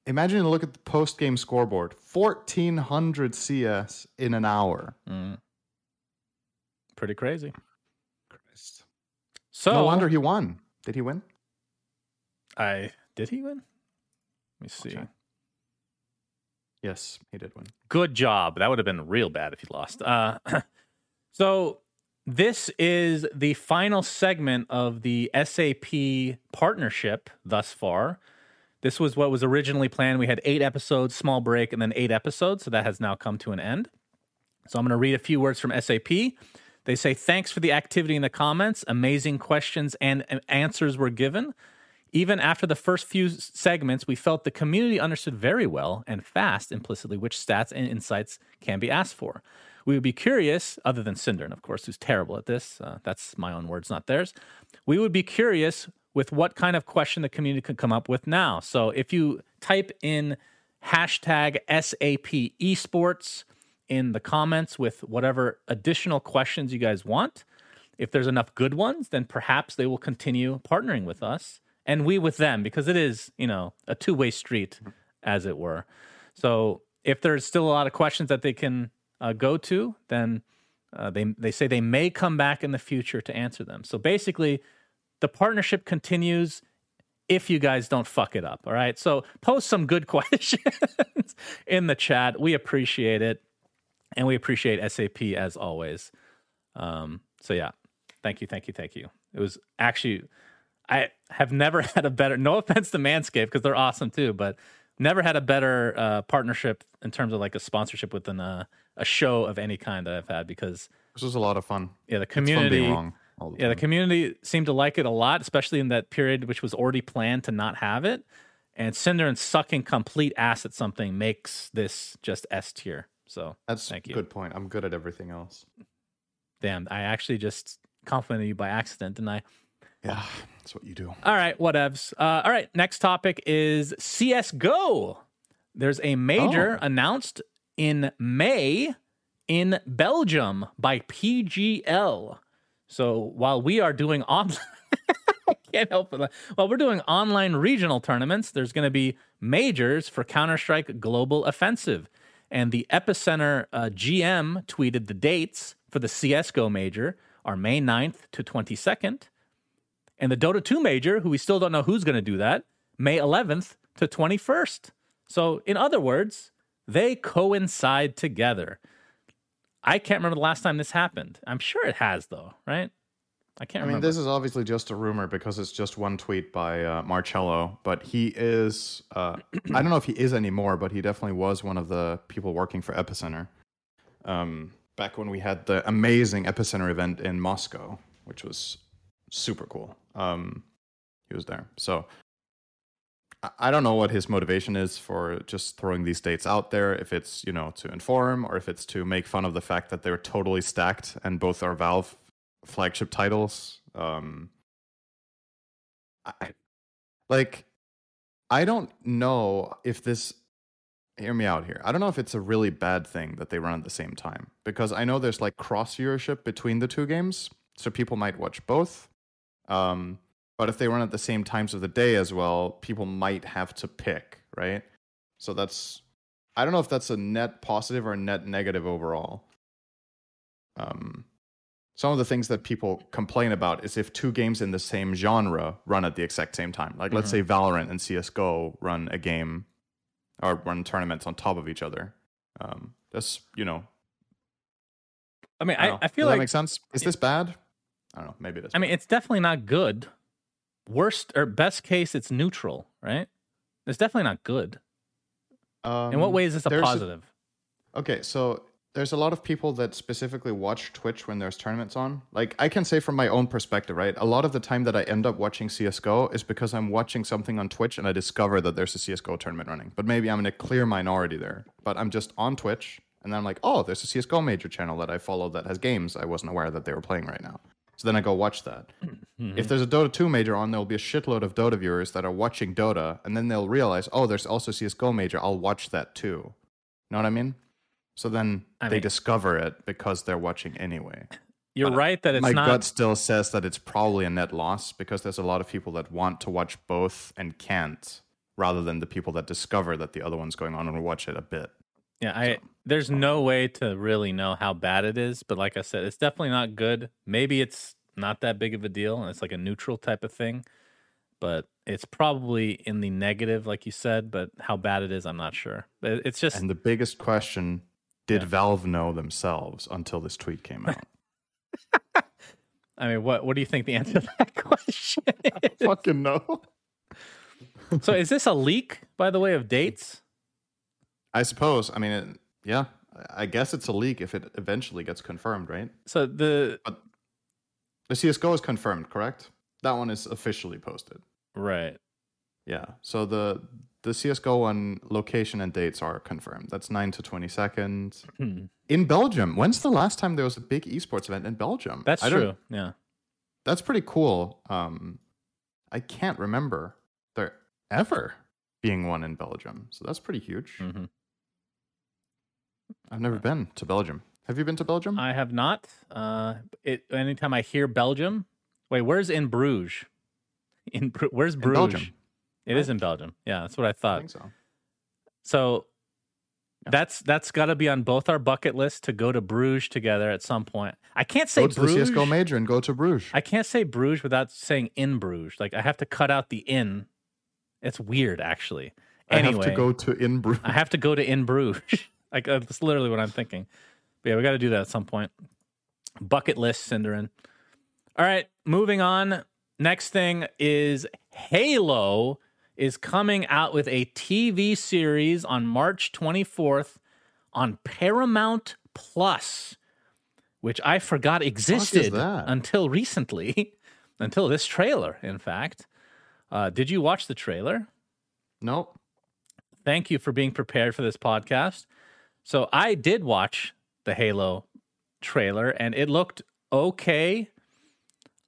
Imagine look at the post game scoreboard 1400 CS in an hour. Mm. Pretty crazy. So no wonder he won. Did he win? I did he win? Let me see. Yes, he did win. Good job. That would have been real bad if he lost. Uh, (clears throat) so this is the final segment of the SAP partnership thus far. This was what was originally planned. We had eight episodes, small break, and then eight episodes. So that has now come to an end. So I'm going to read a few words from SAP. They say, Thanks for the activity in the comments. Amazing questions and answers were given. Even after the first few segments, we felt the community understood very well and fast implicitly which stats and insights can be asked for. We would be curious, other than Synderen, of course, who's terrible at this. Uh, that's my own words, not theirs. We would be curious with what kind of question the community could come up with now. So if you type in hashtag SAP esports in the comments with whatever additional questions you guys want, if there's enough good ones, then perhaps they will continue partnering with us and we with them because it is, you know, a two way street, as it were. So if there's still a lot of questions that they can uh, go to, then uh, they they say they may come back in the future to answer them. So basically, the partnership continues if you guys don't fuck it up. All right. So post some good (laughs) questions in the chat. We appreciate it. And we appreciate SAP as always. Um, so yeah. Thank you, thank you, thank you. It was actually I have never (laughs) had a better. No offense to Manscaped because they're awesome too, but never had a better uh, partnership in terms of like a sponsorship with an, uh, a show of any kind that I've had because this was a lot of fun. Yeah, the community. The yeah, the community seemed to like it a lot, especially in that period which was already planned to not have it. And Synderen sucking complete ass at something makes this just S tier. So that's thank you. Good point. I'm good at everything else. Damn, I actually just complimented you by accident, didn't I? Yeah, that's what you do. All right, whatevs. Uh, all right, next topic is CSGO. There's a major oh. announced in May in Belgium by PGL. So while we are doing online, (laughs) I can't help it. While we're doing online regional tournaments, there's going to be majors for Counter Strike Global Offensive. And the Epicenter uh, GM tweeted the dates for the CSGO major are May 9th to 22nd and the Dota 2 major, who we still don't know who's going to do that, May 11th to 21st. So, in other words, they coincide together. I can't remember the last time this happened. I'm sure it has, though, right? I can't I mean, this is obviously just a rumor because it's just one tweet by uh, Marcello, but he is, uh, (clears throat) I don't know if he is anymore, but he definitely was one of the people working for Epicenter. Um, back when we had the amazing Epicenter event in Moscow, which was super cool. Um, he was there. So I don't know what his motivation is for just throwing these dates out there. If it's you know to inform or if it's to make fun of the fact that they're totally stacked and both are Valve flagship titles. Um, I, like, I don't know if this. Hear me out here. I don't know if it's a really bad thing that they run at the same time because I know there's like cross viewership between the two games, so people might watch both. Um, but if they run at the same times of the day as well, people might have to pick, right? So that's I don't know if that's a net positive or a net negative overall. Um, some of the things that people complain about is if two games in the same genre run at the exact same time. Like, mm-hmm. let's say Valorant and CS:GO run a game or run tournaments on top of each other. Um, that's you know. I mean, I, I, I feel Does like that makes sense. Is this bad? I don't know. Maybe it is. I mean, it's definitely not good. Worst or best case, it's neutral, right? It's definitely not good. Um, In what um, way is this a positive? A, okay, so there's a lot of people that specifically watch Twitch when there's tournaments on. Like I can say from my own perspective, right? A lot of the time that I end up watching CS:GO is because I'm watching something on Twitch and I discover that there's a CS:GO tournament running. But maybe I'm in a clear minority there. But I'm just on Twitch and then I'm like, "Oh, there's a CS:GO major channel that I follow that has games I wasn't aware that they were playing right now." So then I go watch that. (clears throat) Mm-hmm. If there's a Dota 2 major on, there'll be a shitload of Dota viewers that are watching Dota, and then they'll realize, oh, there's also CSGO major. I'll watch that too. You know what I mean? So then I they mean, discover it because they're watching anyway. You're but right that it's my not... gut still says that it's probably a net loss because there's a lot of people that want to watch both and can't, rather than the people that discover that the other one's going on and watch it a bit. Yeah, I so, there's no way to really know how bad it is, but like I said, it's definitely not good. Maybe it's not that big of a deal and it's like a neutral type of thing. But it's probably in the negative, like you said, but how bad it is, I'm not sure. But it's just And the biggest question did Yeah. Valve know themselves until this tweet came out? (laughs) I mean, what what do you think the answer to that (laughs) question is? Fucking no. so is this a leak, by the way, of dates? I suppose. I mean, it, yeah. I guess it's a leak if it eventually gets confirmed, right? So the The CS:GO is confirmed, correct? That one is officially posted. right. Yeah. So the the CS:GO one location and dates are confirmed. That's nine to twenty seconds Hmm. in Belgium. When's the last time there was a big esports event in Belgium? That's I true. Yeah. That's pretty cool. Um, I can't remember there ever being one in Belgium, so that's pretty huge. hmm I've never been to Belgium. Have you been to Belgium? I have not. Uh, it anytime I hear Belgium, wait, where's in Bruges? In where's Bruges? Belgium. It is in Belgium. Yeah, that's what I I thought. think so. So Yeah. that's that's got to be on both our bucket lists to go to Bruges together at some point. I can't say Go to Bruges. the CS:GO major and go to Bruges. I can't say Bruges without saying in Bruges. Like I have to cut out the in. It's weird, actually. I Anyway, have to go to in Bruges. I have to go to in Bruges. (laughs) like uh, that's literally what I'm thinking. But yeah, we got to do that at some point. Bucket list, Synderen. All right, moving on. Next thing is Halo is coming out with a TV series on March 24th on Paramount Plus, which I forgot existed until recently, (laughs) until this trailer, in fact. Uh, did you watch the trailer? Nope. thank you for being prepared for this podcast. So I did watch the Halo trailer and it looked okay.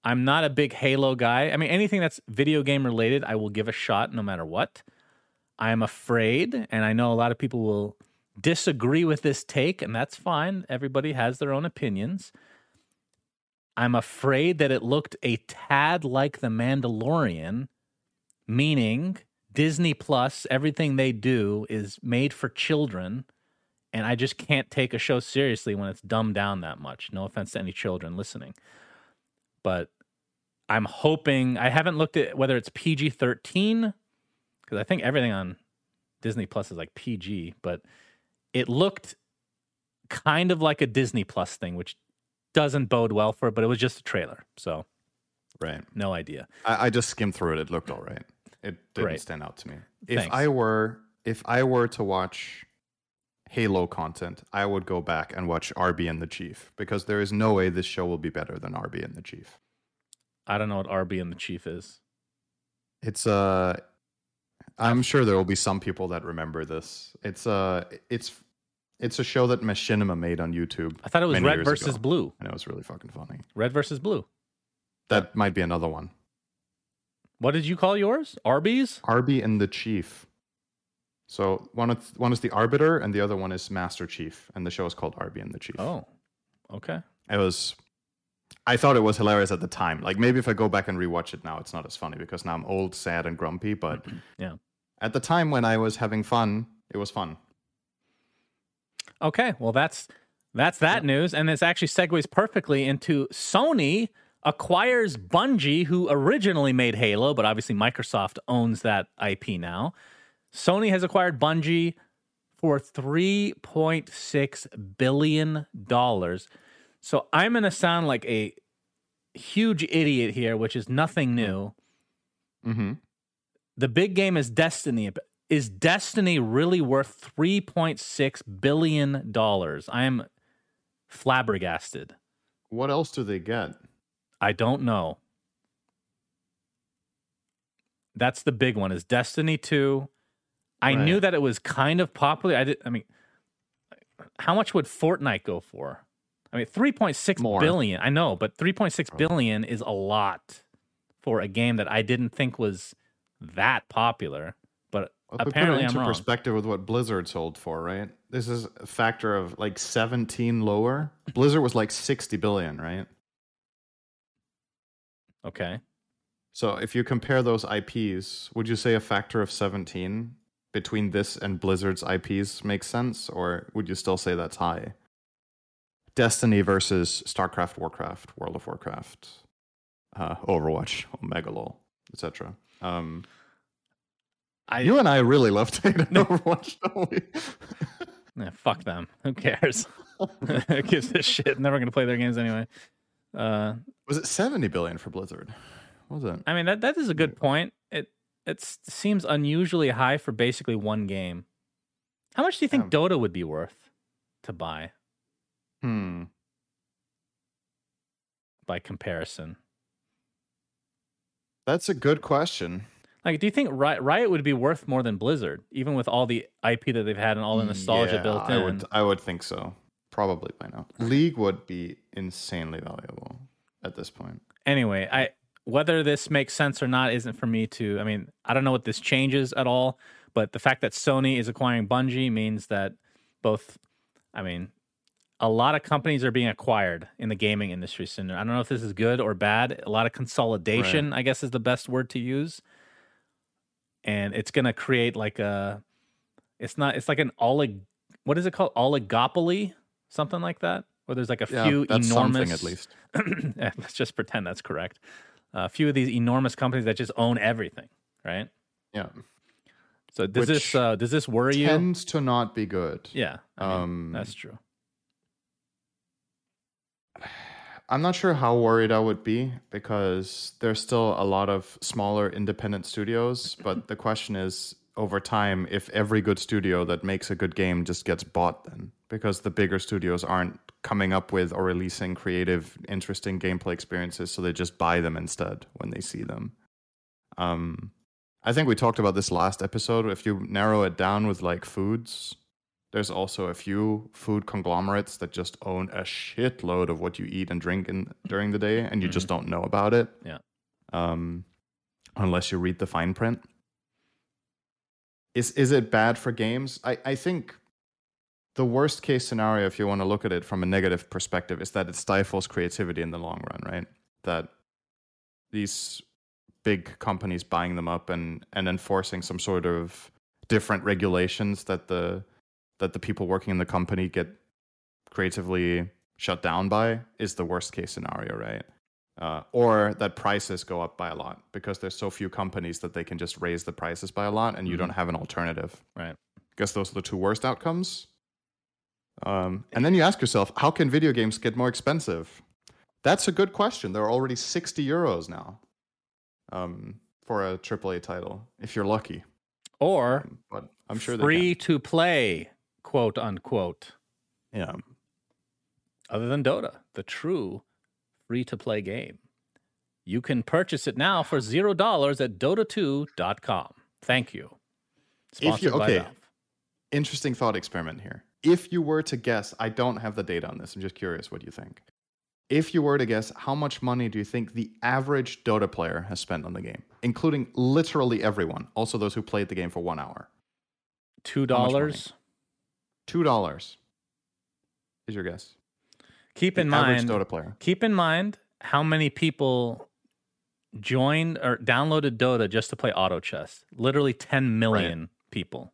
I'm not a big Halo guy. I mean, anything that's video game related, I will give a shot no matter what. I'm afraid, and I know a lot of people will disagree with this take, and that's fine. Everybody has their own opinions. I'm afraid that it looked a tad like The Mandalorian, meaning Disney Plus, everything they do is made for children. And I just can't take a show seriously when it's dumbed down that much. No offense to any children listening. But I'm hoping, I haven't looked at whether it's PG 13, because I think everything on Disney Plus is like PG, but it looked kind of like a Disney Plus thing, which doesn't bode well for it, but it was just a trailer. So Right. no idea. I, I just skimmed through it. It looked all right. It didn't Great. stand out to me. If Thanks. I were if I were to watch Halo content, I would go back and watch RB and the Chief because there is no way this show will be better than RB and the Chief. I don't know what RB and the Chief is. It's uh I'm sure there will be some people that remember this. It's uh it's it's a show that Machinima made on YouTube. I thought it was red versus ago, blue. and it was really fucking funny. Red versus blue. That might be another one. What did you call yours? Arby's? RB and the Chief. So one is one is the Arbiter, and the other one is Master Chief, and the show is called RB and the Chief. Oh, okay. It was. I thought it was hilarious at the time. Like maybe if I go back and rewatch it now, it's not as funny because now I'm old, sad, and grumpy. But (clears throat) Yeah. at the time when I was having fun, it was fun. Okay. Well, that's that's that news, and this actually segues perfectly into Sony acquires Bungie, who originally made Halo, but obviously Microsoft owns that IP now. Sony has acquired Bungie for three point six billion dollars. So I'm going to sound like a huge idiot here, which is nothing new. Mm-hmm. the big game is Destiny. Is Destiny really worth three point six billion dollars? I am flabbergasted. What else do they get? I don't know. That's the big one. Is Destiny two? I knew that it was kind of popular. I did. I mean, how much would Fortnite go for? I mean, three point six More. billion. I know, but three point six billion is a lot for a game that I didn't think was that popular. But Well, apparently, put it I'm into wrong. perspective with what Blizzard sold for, right? This is a factor of like 17 lower. Blizzard was like 60 billion, right? Okay. So if you compare those IPs, would you say a factor of 17 between this and Blizzard's IPs makes sense? Or would you still say that's high? Destiny versus StarCraft, Warcraft, World of Warcraft, uh, Overwatch, Omega LoL, etc. Um, I you and I really love (laughs) Data Overwatch, don't we? (laughs) yeah, fuck them. Who cares? (laughs) Who gives a shit? Never gonna play their games anyway. Uh, Was it 70 billion for Blizzard? Was it? I mean that that is a good point. It it seems unusually high for basically one game. How much do you think Yeah. Dota would be worth to buy Hmm. by comparison? That's a good question. Like, do you think Ri- Riot would be worth more than Blizzard, even with all the IP that they've had and all the nostalgia Yeah, built in? I would, I would think so. Probably by now. League would be insanely valuable at this point. anyway, I whether this makes sense or not isn't for me to. I mean, I don't know what this changes at all, but the fact that Sony is acquiring Bungie means that both. I mean, a lot of companies are being acquired in the gaming industry soon. I don't know if this is good or bad. A lot of consolidation, I guess, is the best word to use, and it's going to create like a. It's not. It's like an olig. What is it called? Oligopoly, something like that. Where there's like a Yeah, few that's enormous. something at least. (clears throat) Let's just pretend that's correct. A few of these enormous companies that just own everything, right? Yeah. So does this uh, does this worry you? Tends to not be good. Yeah, I mean, Um, that's true. I'm not sure how worried I would be because there's still a lot of smaller independent studios. But the question is, over time, if every good studio that makes a good game just gets bought, then because the bigger studios aren't coming up with or releasing creative, interesting gameplay experiences, so they just buy them instead when they see them. Um, I think we talked about this last episode. If you narrow it down with like foods, there's also a few food conglomerates that just own a shitload of what you eat and drink in during the day, and you just don't know about it. Yeah. Um, unless you read the fine print. Is is it bad for games? I, I think the worst case scenario, if you want to look at it from a negative perspective, is that it stifles creativity in the long run, right? That these big companies buying them up and, and enforcing some sort of different regulations that the that the people working in the company get creatively shut down by is the worst case scenario, right? Uh, or that prices go up by a lot because there's so few companies that they can just raise the prices by a lot and you Mhm. don't have an alternative. Right. I guess those are the two worst outcomes. Um, and then you ask yourself, how can video games get more expensive? That's a good question. They're already 60 euros now um, for a AAA title, if you're lucky. Or Um, but I'm sure free to play, quote unquote. Yeah. Other than Dota, the true free to play game. You can purchase it now for zero dollars at Dota2.com. Thank you. If you- Sponsored by okay. Interesting thought experiment here. If you were to guess, I don't have the data on this. I'm just curious what you think. If you were to guess, how much money do you think the average Dota player has spent on the game, including literally everyone, also those who played the game for one hour? Two dollars. Two dollars is your guess. Keep The in average mind Dota player. keep in mind how many people joined or downloaded Dota just to play auto chess. Literally 10 million people.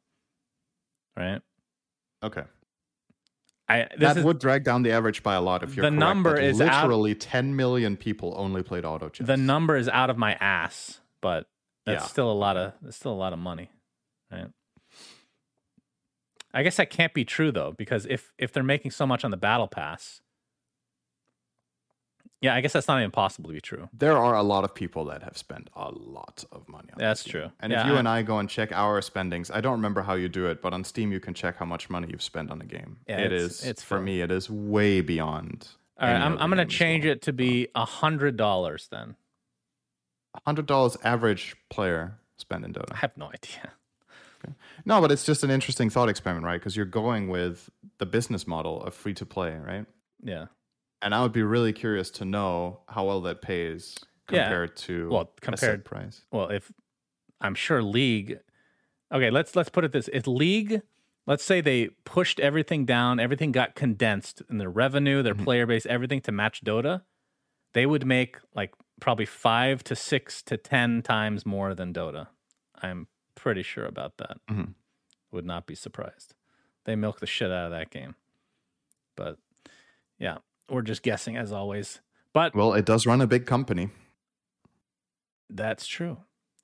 Right? Okay, I this that is would drag down the average by a lot. If you're The correct, number is out- literally 10 million people only played auto chess. the number is out of my ass, but that's Yeah. still a lot of that's still a lot of money. Right? I guess that can't be true though, because if if they're making so much on the battle pass, yeah, I guess that's not even possible to be true. there are a lot of people that have spent a lot of money. on That's true. And Yeah, if you I- and I go and check our spendings, I don't remember how you do it, but on Steam you can check how much money you've spent on a game. Yeah, it it's- is it's for filled. me. It is way beyond. All right, I'm I'm gonna change well. it to be a hundred dollars then. hundred dollars average player spend in Dota. I have no idea. No, but it's just an interesting thought experiment, right? Because you're going with the business model of free to play, right? Yeah. And I would be really curious to know how well that pays Yeah. compared to Well, compared- price. Well, if I'm sure League Okay, let's let's put it this. If League, let's say they pushed everything down, everything got condensed in their revenue, their Mhm. player base, everything to match Dota, they would make like probably 5 to 6 to 10 times more than Dota. I'm pretty sure about that. Mhm. Would not be surprised. They milk the shit out of that game. But yeah, we're just guessing as always. But Well, it does run a big company. That's true.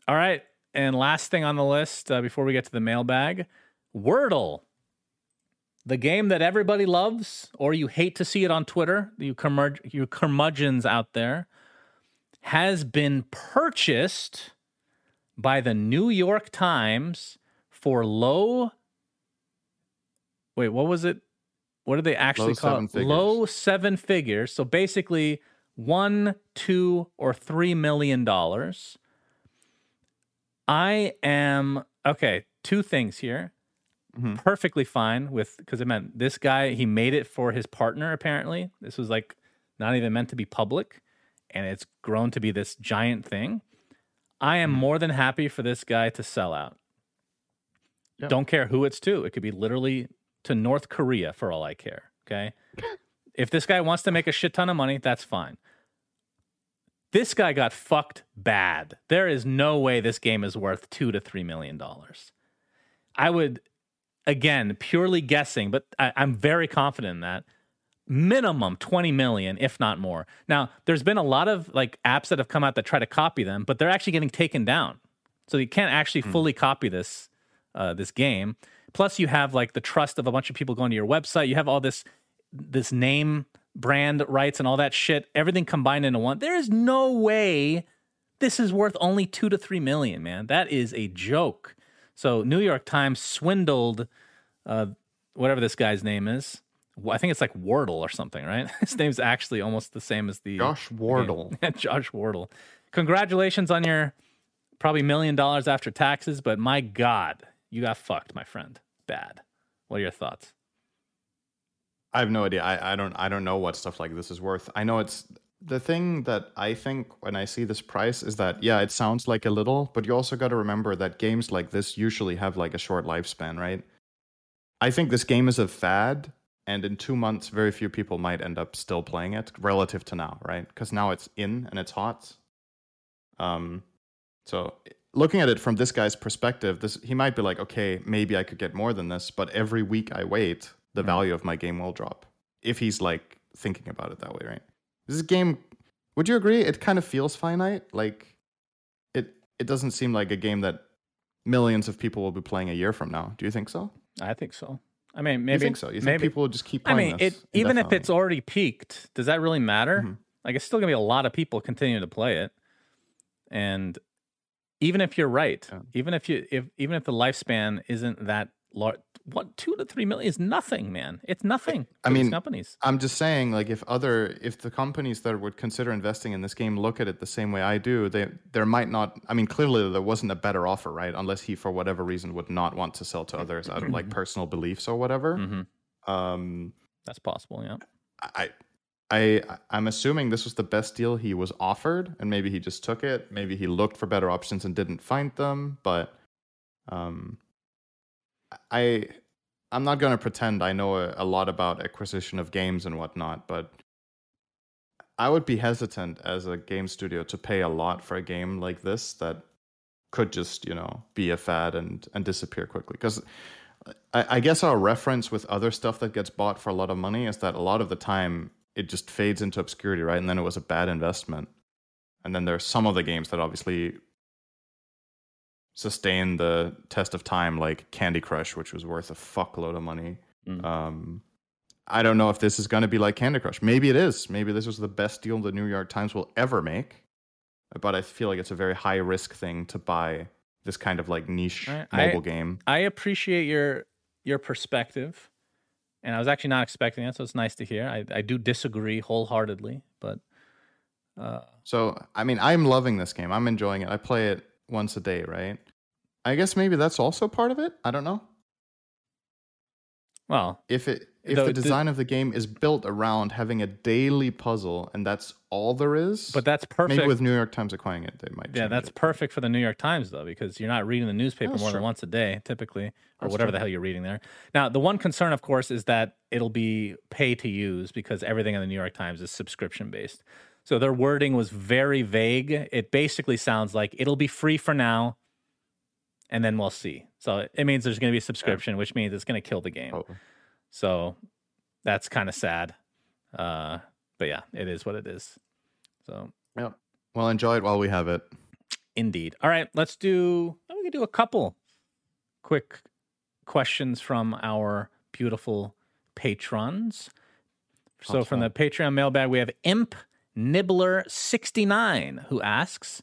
All right. And last thing on the list uh, before we get to the mailbag Wordle. The game that everybody loves, or you hate to see it on Twitter, you, curmud- you curmudgeons out there, has been purchased by the New York Times for low. Wait, what was it? What did they actually Low call it? figures. Low seven figures. So basically, one, two, or three million dollars. I am okay. Two things here. Mhm. Perfectly fine with because it meant this guy he made it for his partner. Apparently, this was like not even meant to be public, and it's grown to be this giant thing. I am more than happy for this guy to sell out. Yeah. Don't care who it's to. It could be literally to North Korea for all I care. Okay. (gasps) if this guy wants to make a shit ton of money, that's fine. This guy got fucked bad. There is no way this game is worth two to three million dollars. I would, again, purely guessing, but I, I'm very confident in that. Minimum 20 million, if not more. Now, there's been a lot of like apps that have come out that try to copy them, but they're actually getting taken down. So you can't actually fully copy this uh, this game. Plus, you have like the trust of a bunch of people going to your website. You have all this this name brand rights and all that shit. Everything combined into one. There is no way this is worth only two to three million, man. That is a joke. So New York Times swindled uh, whatever this guy's name is. I think it's like Wardle or something, right? (laughs) His name's actually almost the same as the Josh Wardle. (laughs) Josh Wardle. Congratulations on your probably million dollars after taxes, but my God, you got fucked, my friend. Bad. What are your thoughts? I have no idea. I, I don't I don't know what stuff like this is worth. I know it's the thing that I think when I see this price is that yeah, it sounds like a little, but you also got to remember that games like this usually have like a short lifespan, right? I think this game is a fad, and in two months, very few people might end up still playing it relative to now, right? Because now it's in and it's hot. Um, so looking at it from this guy's perspective, this he might be like, okay, maybe I could get more than this, but every week I wait, the Mhm. value of my game will drop. If he's like thinking about it that way, right? This game, would you agree? It kind of feels finite. Like it, it doesn't seem like a game that millions of people will be playing a year from now. Do you think so? I think so. I mean, you maybe think so? You think people will just keep playing. I mean, this? it even if it's already peaked, does that really matter? Mhm. Like, it's still gonna be a lot of people continuing to play it, and even if you're right, Yeah. even if you if even if the lifespan isn't that large, what two to three million is nothing, man. It's nothing. I mean, companies. I'm just saying, like, if other, if the companies that would consider investing in this game look at it the same way I do, they there might not. I mean, clearly there wasn't a better offer, right? Unless he, for whatever reason, would not want to sell to others out of like (clears throat) personal beliefs or whatever. hmm Um, That's possible. Yeah. I, I, I'm assuming this was the best deal he was offered, and maybe he just took it. Maybe he looked for better options and didn't find them. But, um, I, I'm not gonna pretend I know a, a lot about acquisition of games and whatnot, but I would be hesitant as a game studio to pay a lot for a game like this that could just, you know, be a fad and and disappear quickly. Because I, I guess our reference with other stuff that gets bought for a lot of money is that a lot of the time it just fades into obscurity, right? And then it was a bad investment. And then there are some of the games that obviously sustain the test of time, like Candy Crush, which was worth a fuckload of money. Mm. Um, I don't know if this is going to be like Candy Crush. Maybe it is. Maybe this was the best deal the New York Times will ever make. But I feel like it's a very high risk thing to buy this kind of like niche I- I- mobile game. I appreciate your your perspective, and I was actually not expecting that, so it's nice to hear. I, I do disagree wholeheartedly, but uh, So, I mean, I'm loving this game. I'm enjoying it. I play it once a day, right? I guess maybe that's also part of it. I don't know. well, If it if The- the the- design of the game is built around having a daily puzzle and that's all there is, but that's perfect. maybe with New York Times acquiring it, they might. yeah, that's it. perfect for the New York Times though, because you're not reading the newspaper That's more than once a day, typically, or That's whatever true. the hell you're reading there. Now, the one concern, of course, is that it'll be pay to use because everything in the New York Times is subscription based. So their wording was very vague. It basically sounds like it'll be free for now, and then we'll see. So it means there's going to be a subscription, which means it's going to kill the game. Oh, So that's kind of sad. Uh, but yeah, it is what it is. So yeah. Well, enjoy it while we have it. Indeed. All right, let's do. We can do a couple quick questions from our beautiful patrons. So from the Patreon mailbag, we have Imp Nibbler 69 who asks,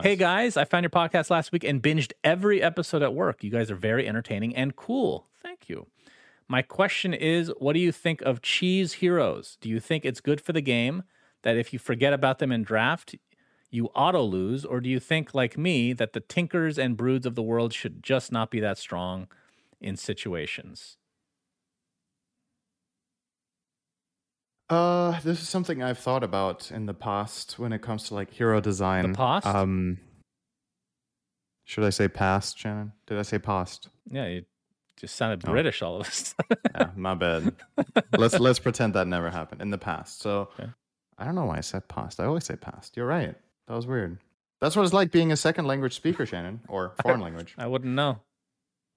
Hey guys, I found your podcast last week and binged every episode at work. You guys are very entertaining and cool. Thank you. My question is what do you think of cheese heroes? Do you think it's good for the game that if you forget about them in draft, you auto lose? Or do you think, like me, that the tinkers and broods of the world should just not be that strong in situations? Uh, this is something I've thought about in the past when it comes to like hero design. The past? Um, should I say past, Shannon? Did I say past? Yeah, you just sounded Oh. British all of a (laughs) sudden. yeah, my bad. let's let's pretend that never happened in the past. So Okay. I don't know why I said past. I always say past. You're right. That was weird. That's what it's like being a second language speaker, Shannon, or (laughs) foreign language. I wouldn't know.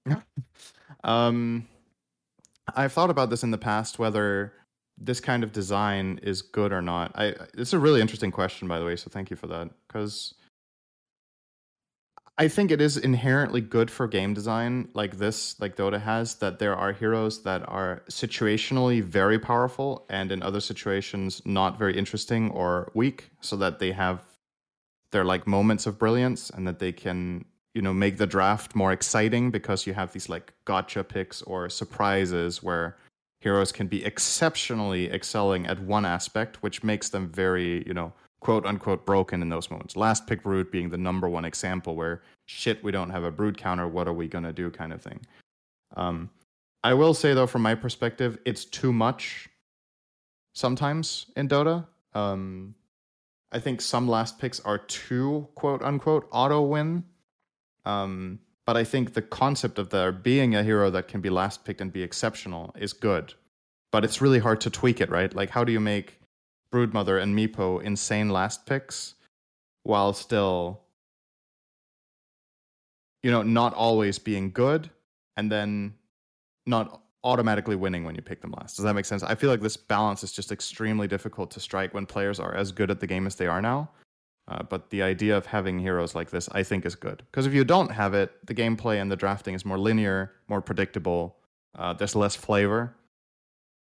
(laughs) Um, I've thought about this in the past whether this kind of design is good or not. I it's a really interesting question, by the way. So thank you for that because I think it is inherently good for game design like this, like Dota has, that there are heroes that are situationally very powerful and in other situations not very interesting or weak, so that they have their like moments of brilliance and that they can you know make the draft more exciting because you have these like gotcha picks or surprises where heroes can be exceptionally excelling at one aspect which makes them very you know quote unquote broken in those moments. Last pick brood being the number one example where shit we don't have a brood counter what are we to do? kind of thing. Um i will say though from my perspective it's too much sometimes in dota. Um i think some last picks are too quote unquote auto win um, but I think the concept of there being a hero that can be last picked and be exceptional is good. But it's really hard to tweak it, right? Like, how do you make Broodmother and Meepo insane last picks while still, you know, not always being good and then not automatically winning when you pick them last? Does that make sense? I feel like this balance is just extremely difficult to strike when players are as good at the game as they are now. Uh, but the idea of having heroes like this, I think, is good. Because if you don't have it, the gameplay and the drafting is more linear, more predictable. Uh, there's less flavor.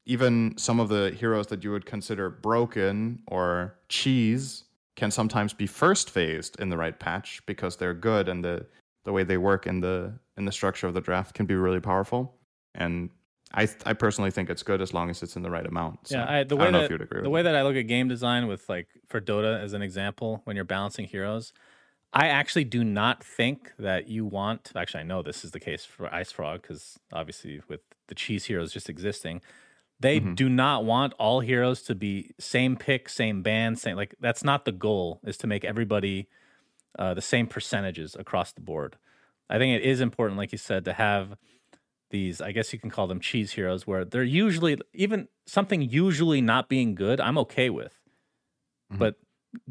Even some of the heroes that you would consider broken or cheese can sometimes be first phased in the right patch because they're good and the the way they work in the in the structure of the draft can be really powerful. And I I personally think it's good as long as it's in the right amount. So, yeah, I, the I way don't know that if you'd agree the way that. that I look at game design with like for Dota as an example, when you're balancing heroes, I actually do not think that you want. Actually, I know this is the case for IceFrog because obviously with the cheese heroes just existing, they Mhm. do not want all heroes to be same pick, same band, same like that's not the goal. Is to make everybody uh, the same percentages across the board. I think it is important, like you said, to have these i guess you can call them cheese heroes where they're usually even something usually not being good i'm okay with Mhm. but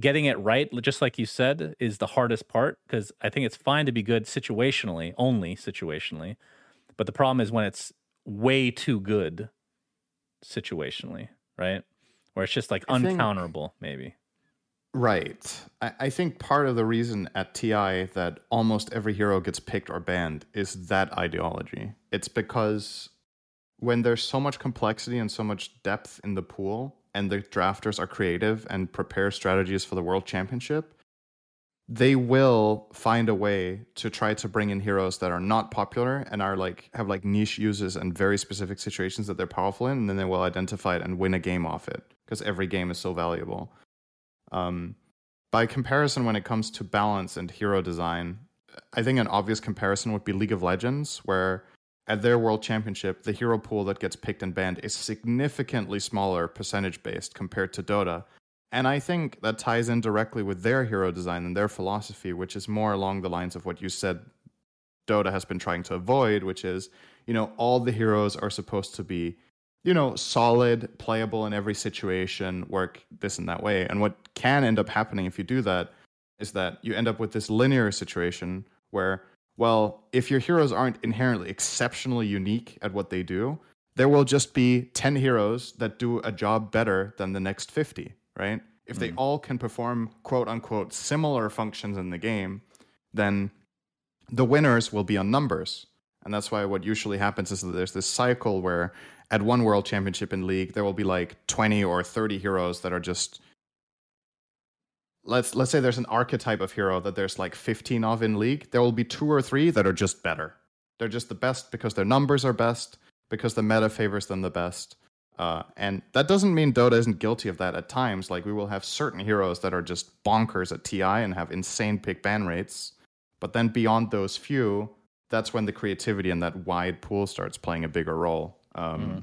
getting it right just like you said is the hardest part because i think it's fine to be good situationally only situationally but the problem is when it's way too good situationally right where it's just like I think- uncounterable maybe Right. I, I think part of the reason at TI that almost every hero gets picked or banned is that ideology. It's because when there's so much complexity and so much depth in the pool, and the drafters are creative and prepare strategies for the world championship, they will find a way to try to bring in heroes that are not popular and are like have like niche uses and very specific situations that they're powerful in, and then they will identify it and win a game off it because every game is so valuable. Um, by comparison, when it comes to balance and hero design, I think an obvious comparison would be League of Legends, where at their world championship, the hero pool that gets picked and banned is significantly smaller percentage based compared to Dota. And I think that ties in directly with their hero design and their philosophy, which is more along the lines of what you said Dota has been trying to avoid, which is, you know, all the heroes are supposed to be you know, solid, playable in every situation, work this and that way. And what can end up happening if you do that is that you end up with this linear situation where, well, if your heroes aren't inherently exceptionally unique at what they do, there will just be 10 heroes that do a job better than the next 50, right? If they hmm. all can perform quote unquote similar functions in the game, then the winners will be on numbers. And that's why what usually happens is that there's this cycle where at one world championship in league there will be like 20 or 30 heroes that are just let's let's say there's an archetype of hero that there's like 15 of in league there will be two or three that are just better they're just the best because their numbers are best because the meta favors them the best uh, and that doesn't mean dota isn't guilty of that at times like we will have certain heroes that are just bonkers at ti and have insane pick ban rates but then beyond those few that's when the creativity and that wide pool starts playing a bigger role um, Mm-hmm.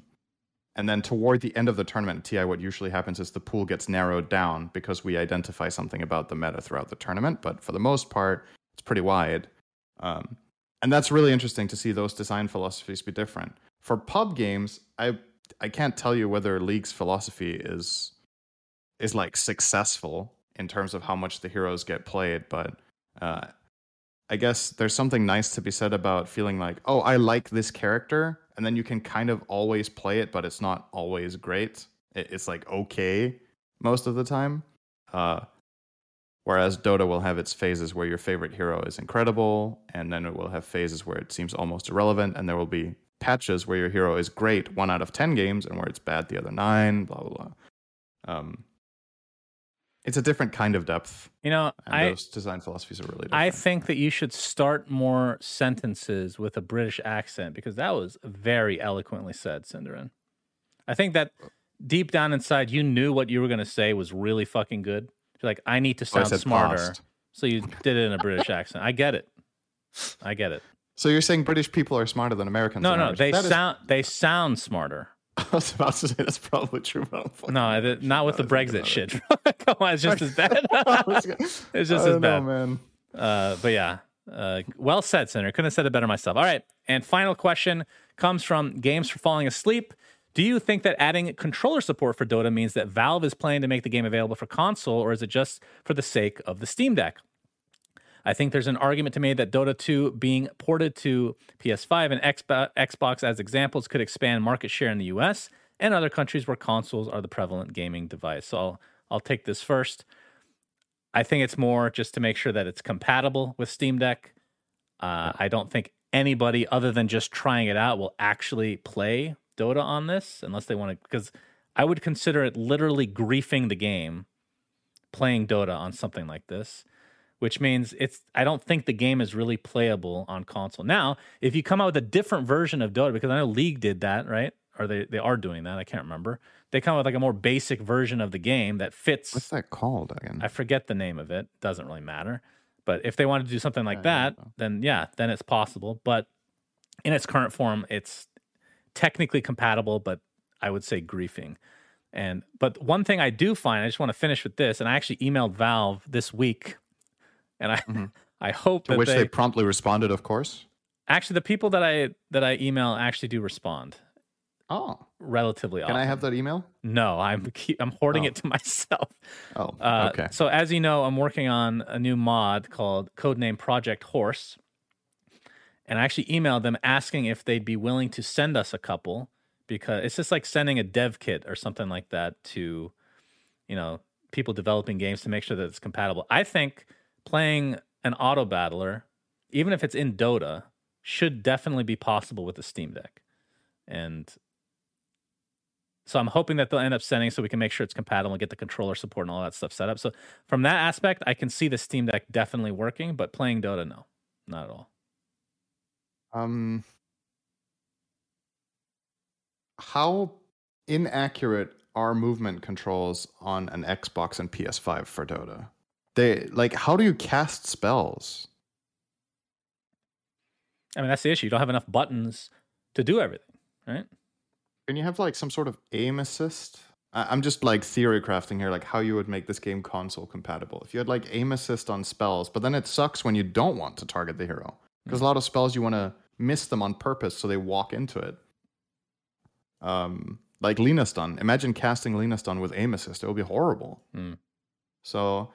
And then toward the end of the tournament, at TI, what usually happens is the pool gets narrowed down because we identify something about the meta throughout the tournament. But for the most part, it's pretty wide. Um, and that's really interesting to see those design philosophies be different. For pub games, I I can't tell you whether League's philosophy is is like successful in terms of how much the heroes get played, but uh, I guess there's something nice to be said about feeling like, oh, I like this character, and then you can kind of always play it, but it's not always great. It's like okay most of the time. Uh, whereas Dota will have its phases where your favorite hero is incredible, and then it will have phases where it seems almost irrelevant, and there will be patches where your hero is great one out of ten games, and where it's bad the other nine. Blah blah blah. Um, it's a different kind of depth, You know, and I those design philosophies are really different. I think that you should start more sentences with a British accent because that was very eloquently said, Synderen. I think that deep down inside, you knew what you were going to say was really fucking good. You're like, I need to Oh, sound said smarter. past. So you did it in a British accent. I get it. I get it. So you're saying British people are smarter than Americans? No, no, they That is- sound they sound smarter. (laughs) I was about to say that's probably true. But I don't No, not with the I was thinking Brexit shit. (laughs) Come on, it's just as bad. (laughs) it's just as bad. know, man. Uh, but yeah, uh, well said, Senator. Couldn't have said it better myself. All right. And final question comes from Games for Falling Asleep. Do you think that adding controller support for Dota means that Valve is planning to make the game available for console, or is it just for the sake of the Steam Deck? I think there's an argument to make that Dota 2 being ported to PS5 and Xbox, Xbox as examples could expand market share in the US and other countries where consoles are the prevalent gaming device. So I'll, I'll take this first. I think it's more just to make sure that it's compatible with Steam Deck. Uh, I don't think anybody other than just trying it out will actually play Dota on this unless they want to, because I would consider it literally griefing the game playing Dota on something like this, which means it's, I don't think the game is really playable on console. Now, if you come out with a different version of Dota, because I know League did that, right? Or they, they are doing that. I can't remember. They come out with like a more basic version of the game that fits. What's that called again? I forget the name of it. Doesn't really matter. But if they wanted to do something like that, then yeah, then it's possible. But in its current form, it's technically compatible, but I would say griefing. And but one thing I do find, I just want to finish with this, and I actually emailed Valve this week, and I (laughs) I hope to that which they, they promptly responded, of course. actually the people that I that I email actually do respond Oh, relatively often. can often. I have that email? No, I'm (laughs) keep, I'm hoarding Oh. it to myself. Oh, Uh, okay. So as you know, I'm working on a new mod called Codename Project Horse, and I actually emailed them asking if they'd be willing to send us a couple because it's just like sending a dev kit or something like that to, you know, people developing games to make sure that it's compatible. I think playing an auto battler, even if it's in Dota, should definitely be possible with the Steam Deck, and so I'm hoping that they'll end up sending so we can make sure it's compatible and get the controller support and all that stuff set up. So from that aspect, I can see the Steam Deck definitely working, but playing Dota, no, not at all. Um, how inaccurate are movement controls on an Xbox and PS5 for Dota? They like how do you cast spells? I mean, that's the issue. You don't have enough buttons to do everything, right? Can you have like some sort of aim assist? I- I'm just like theory crafting here, like how you would make this game console compatible. If you had like aim assist on spells, but then it sucks when you don't want to target the hero because a lot of spells you want to miss them on purpose so they walk into it. Um, like Lina stun. Imagine casting Lina stun with aim assist; it would be horrible. Hmm. So,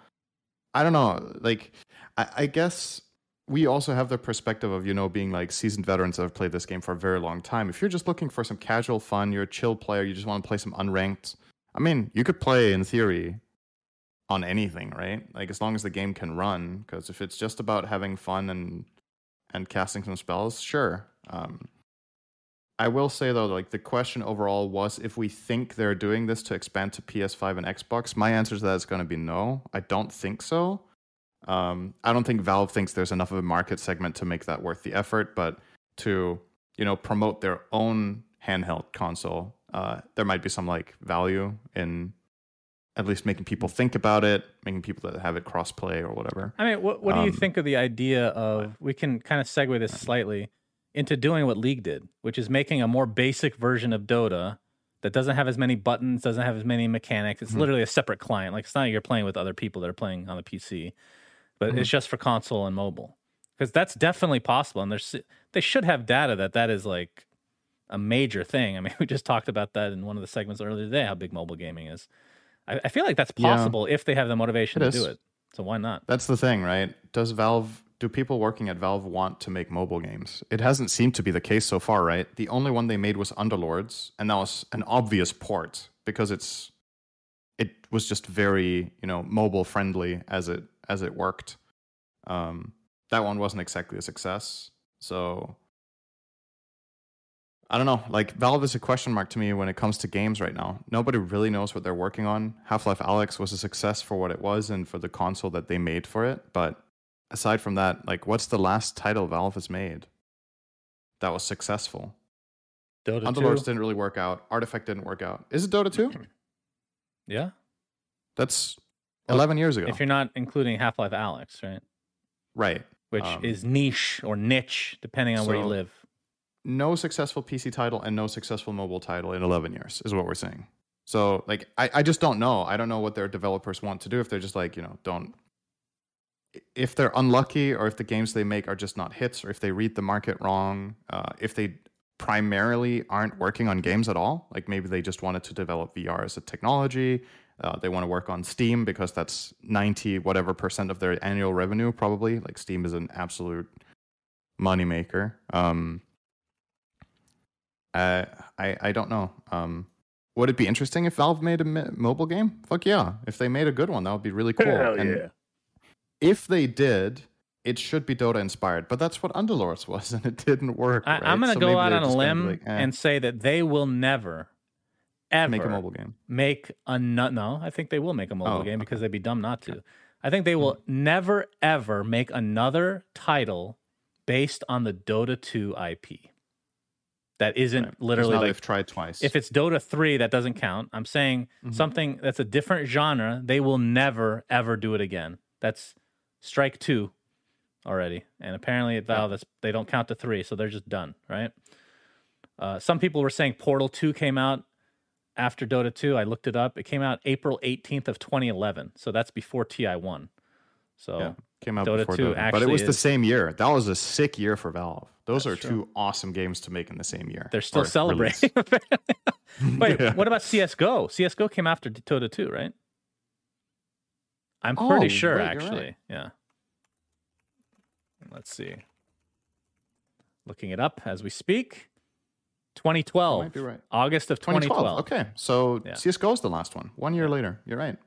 I don't know. Like, I, I guess we also have the perspective of you know being like seasoned veterans that have played this game for a very long time. If you're just looking for some casual fun, you're a chill player, you just want to play some unranked. I mean, you could play in theory on anything, right? Like as long as the game can run. Because if it's just about having fun and and casting some spells, sure. Um, I will say though, like the question overall was if we think they're doing this to expand to PS5 and Xbox. My answer to that is going to be no. I don't think so. Um, I don't think Valve thinks there's enough of a market segment to make that worth the effort, but to you know promote their own handheld console, uh, there might be some like value in at least making people think about it, making people that have it crossplay or whatever. I mean, what what do you Um, think of the idea of we can kind of segue this slightly into doing what League did, which is making a more basic version of Dota that doesn't have as many buttons, doesn't have as many mechanics. It's Mhm. literally a separate client. Like it's not like you're playing with other people that are playing on the PC, but Mhm. it's just for console and mobile. Because that's definitely possible, and there's they should have data that that is like a major thing. I mean, (laughs) we just talked about that in one of the segments earlier today. How big mobile gaming is. I, I feel like that's Yeah. possible if they have the motivation to do it. So why not? That's the thing, right? Does Valve do people working at Valve want to make mobile games? It hasn't seemed to be the case so far, right? The only one they made was Underlords, and that was an obvious port because it's it was just very, you know, mobile friendly as it as it worked. Um that one wasn't exactly a success. So I don't know. Like Valve is a question mark to me when it comes to games right now. Nobody really knows what they're working on. Half-Life Alyx was a success for what it was and for the console that they made for it, but aside from that, like what's the last title Valve has made that was successful? Dota Underlords 2? didn't really work out. Artifact didn't work out. Is it Dota 2? (clears throat) Yeah. That's Well, 11 years ago. If you're not including Half Life Alyx, right? right. Which Um, is niche or niche, depending on where you live. no successful PC title and no successful mobile title in 11 years is what we're saying. So like I, I just don't know. I don't know what their developers want to do if they're just like, you know, don't if they're unlucky or if the games they make are just not hits or if they read the market wrong, uh, if they primarily aren't working on games at all, like maybe they just wanted to develop VR as a technology, uh, they want to work on Steam because that's 90 whatever percent of their annual revenue probably. Like Steam is an absolute moneymaker. Um uh, I I don't know. Um, would it be interesting if Valve made a mobile game? Fuck yeah! If they made a good one, that would be really cool. Hell and if they did, it should be Dota inspired. But that's what Underlords was, and it didn't work. I, right? I'm going So to go out on a gonna limb like, eh, and say that they will never, ever make a mobile game. make a no. No, I think they will make a mobile Oh, game because they'd be dumb not to. I think they will never ever make another title based on the Dota 2 IP. That isn't Right. literally like they've tried twice. if it's Dota 3, that doesn't count. I'm saying Mhm. something that's a different genre, they will never, ever do it again. That's strike two already. And apparently at Valve, that's, they don't count to three, so they're just done, right? Uh, some people were saying Portal 2 came out after Dota 2. I looked it up. It came out April 18th of 2011. So that's before TI1. So yeah, came out Dota before 2 Dota, but it was the same year. That was a sick year for Valve. Those are two awesome games to make in the same year. they're still celebrating. (laughs) (laughs) Wait, Yeah. what about CSGO? CSGO came after Dota 2, right? I'm Oh, pretty sure, you're actually. right. Yeah. Let's see. Looking it up as we speak. 2012. might be right. August of 2012. 2012. Okay, so Yeah. CS:GO is the last one. One year later. You're right.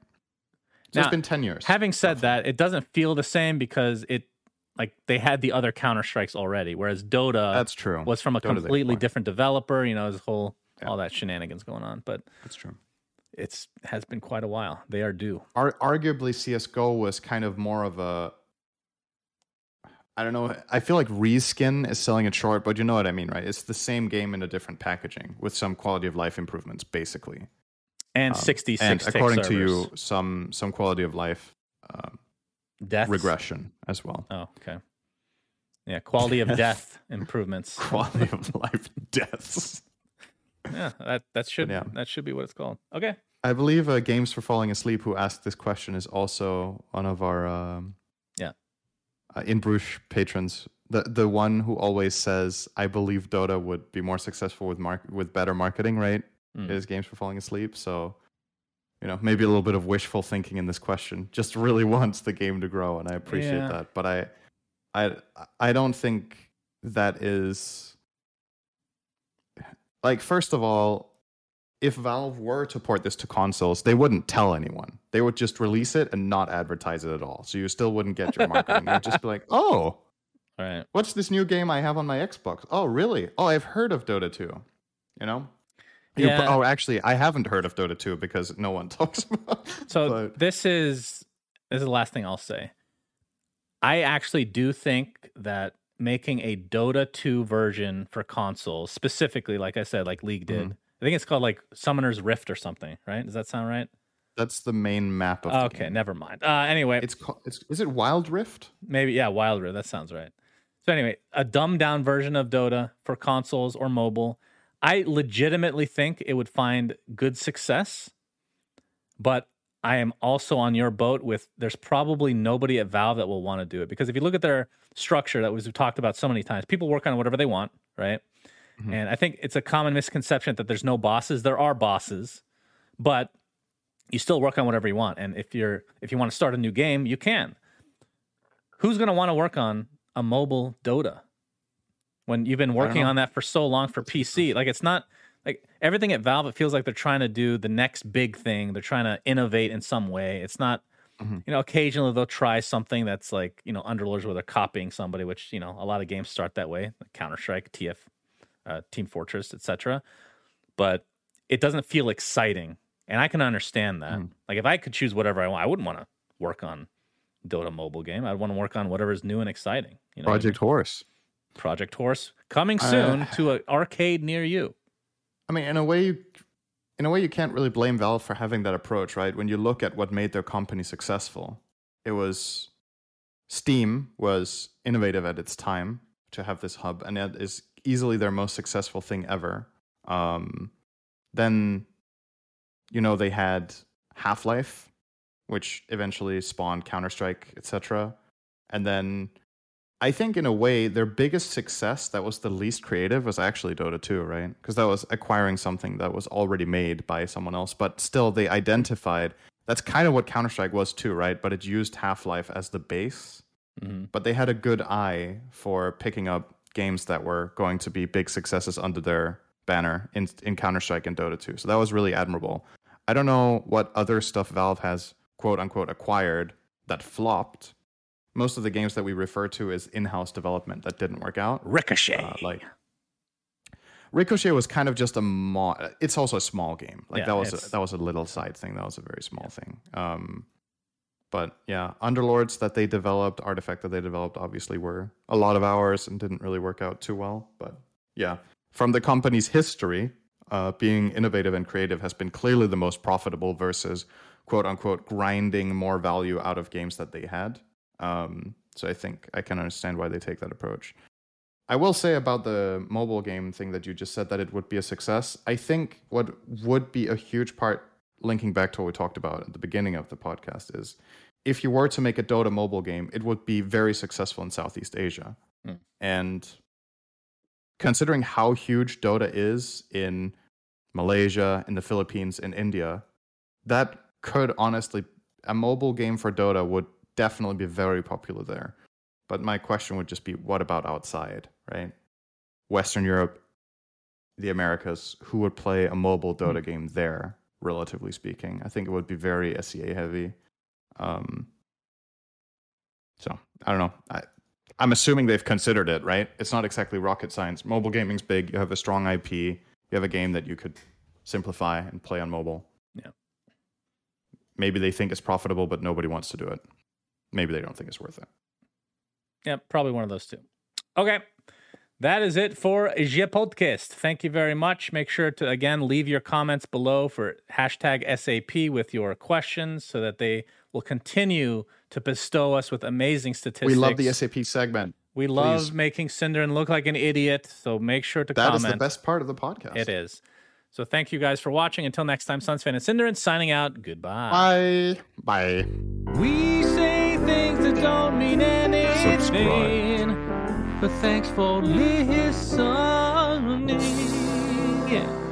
So Now, it's been ten years. Having said that, it doesn't feel the same because it, like, they had the other Counter Strikes already, whereas Dota that's true. was from a Dota they completely different developer. You know, this whole Yeah. all that shenanigans going on, but That's true. It's has been quite a while. They are due. Ar- arguably, CS:GO was kind of more of a. I don't know. I feel like reskin is selling it short, but you know what I mean, right? It's the same game in a different packaging with some quality of life improvements, basically. And Um, 66 and according to servers. you, some some quality of life um, deaths. regression as well. Oh, okay. Yeah, quality of (laughs) death improvements. Quality of life deaths. Yeah, that that should yeah. that should be what it's called. Okay. I believe uh, Games for Falling Asleep, who asked this question, is also one of our um, Yeah. uh, in Bruges patrons. The the one who always says, "I believe Dota would be more successful with mark with better marketing." Right? Mm. Is Games for Falling Asleep. So, you know, maybe a little bit of wishful thinking in this question. Just really (laughs) wants the game to grow, and I appreciate Yeah. that. But I, I, I don't think that is like first of all if Valve were to port this to consoles, they wouldn't tell anyone. They would just release it and not advertise it at all. So you still wouldn't get your marketing. You'd just be like, (laughs) oh, All right. what's this new game I have on my Xbox? Oh, really? Oh, I've heard of Dota 2. You know? You oh, actually, I haven't heard of Dota 2 because no one (laughs) talks about it. So But- this is this is the last thing I'll say. I actually do think that making a Dota 2 version for consoles, specifically, like I said, like League did. Mhm. I think it's called like Summoner's Rift or something, right? Does that sound right? That's the main map of okay, game. never mind. Uh, anyway, It's, called, it's is it Wild Rift? maybe yeah, Wild Rift. That sounds right. So anyway, a dumbed down version of Dota for consoles or mobile. I legitimately think it would find good success, but I am also on your boat with there's probably nobody at Valve that will want to do it because if you look at their structure that was talked about so many times, people work on whatever they want, right? Mhm. And I think it's a common misconception that there's no bosses. There are bosses, but you still work on whatever you want. And if you're if you want to start a new game, you can. Who's going to want to work on a mobile Dota when you've been working on that for so long for PC? Like it's not like everything at Valve. It feels like they're trying to do the next big thing. They're trying to innovate in some way. It's not. Mhm. You know, occasionally they'll try something that's like you know Underlords where they're copying somebody, which you know a lot of games start that way, like Counter Strike, TF, uh, Team Fortress, etc. But it doesn't feel exciting, and I can understand that. Mm. Like if I could choose whatever I want, I wouldn't want to work on Dota mobile game. I'd want to work on whatever's new and exciting. You know, what I mean? Project Horse. Project Horse coming Uh, soon (sighs) to an arcade near you. I mean, in a way, you, in a way, you can't really blame Valve for having that approach, right? When you look at what made their company successful, it was Steam was innovative at its time to have this hub, and it is easily their most successful thing ever. Um, then, you know, they had Half Life, which eventually spawned Counter Strike, etc. And then I think in a way their biggest success that was the least creative was actually Dota 2, right? Because that was acquiring something that was already made by someone else, but still they identified that's kind of what Counter-Strike was too, right? But it used Half-Life as the base, hmm but they had a good eye for picking up games that were going to be big successes under their banner in in Counter-Strike and Dota 2. So that was really admirable. I don't know what other stuff Valve has quote unquote acquired that flopped. Most of the games that we refer to as in-house development that didn't work out. Ricochet. Uh, like Ricochet was kind of just a mo- it's also a small game. Like Yeah, that was a, that was a little side thing. That was a very small thing. Um but yeah, Underlords that they developed, Artifact that they developed obviously were a lot of hours and didn't really work out too well, but yeah, from the company's history, uh, being innovative and creative has been clearly the most profitable versus quote unquote grinding more value out of games that they had. Um, so I think I can understand why they take that approach. I will say about the mobile game thing that you just said that it would be a success. I think what would be a huge part, linking back to what we talked about at the beginning of the podcast, is if you were to make a Dota mobile game, it would be very successful in Southeast Asia. Hmm. And considering how huge Dota is in Malaysia, in the Philippines, in India, that could honestly, a mobile game for Dota would definitely be very popular there. But my question would just be what about outside, right? Western Europe, the Americas, who would play a mobile Dota game there, relatively speaking? I think it would be very SEA heavy. Um, so I don't know. I, I'm assuming they've considered it, right? It's not exactly rocket science. Mobile gaming's big. You have a strong IP. You have a game that you could simplify and play on mobile. Yeah. Maybe they think it's profitable, but nobody wants to do it. Maybe they don't think it's worth it. Yeah, probably one of those two. Okay. That is it for Je Podcast. Thank you very much. Make sure to, again, leave your comments below for hashtag SAP with your questions so that they will continue to bestow us with amazing statistics. We love the SAP segment. We love please. making Synderen look like an idiot. So make sure to That is comment. That is the best part of the podcast. It is. So thank you guys for watching. Until next time, SunsFan and Synderen signing out. Goodbye. Bye. Bye. We say things that don't mean anything. Subscribe. But thanks for listening. Yeah.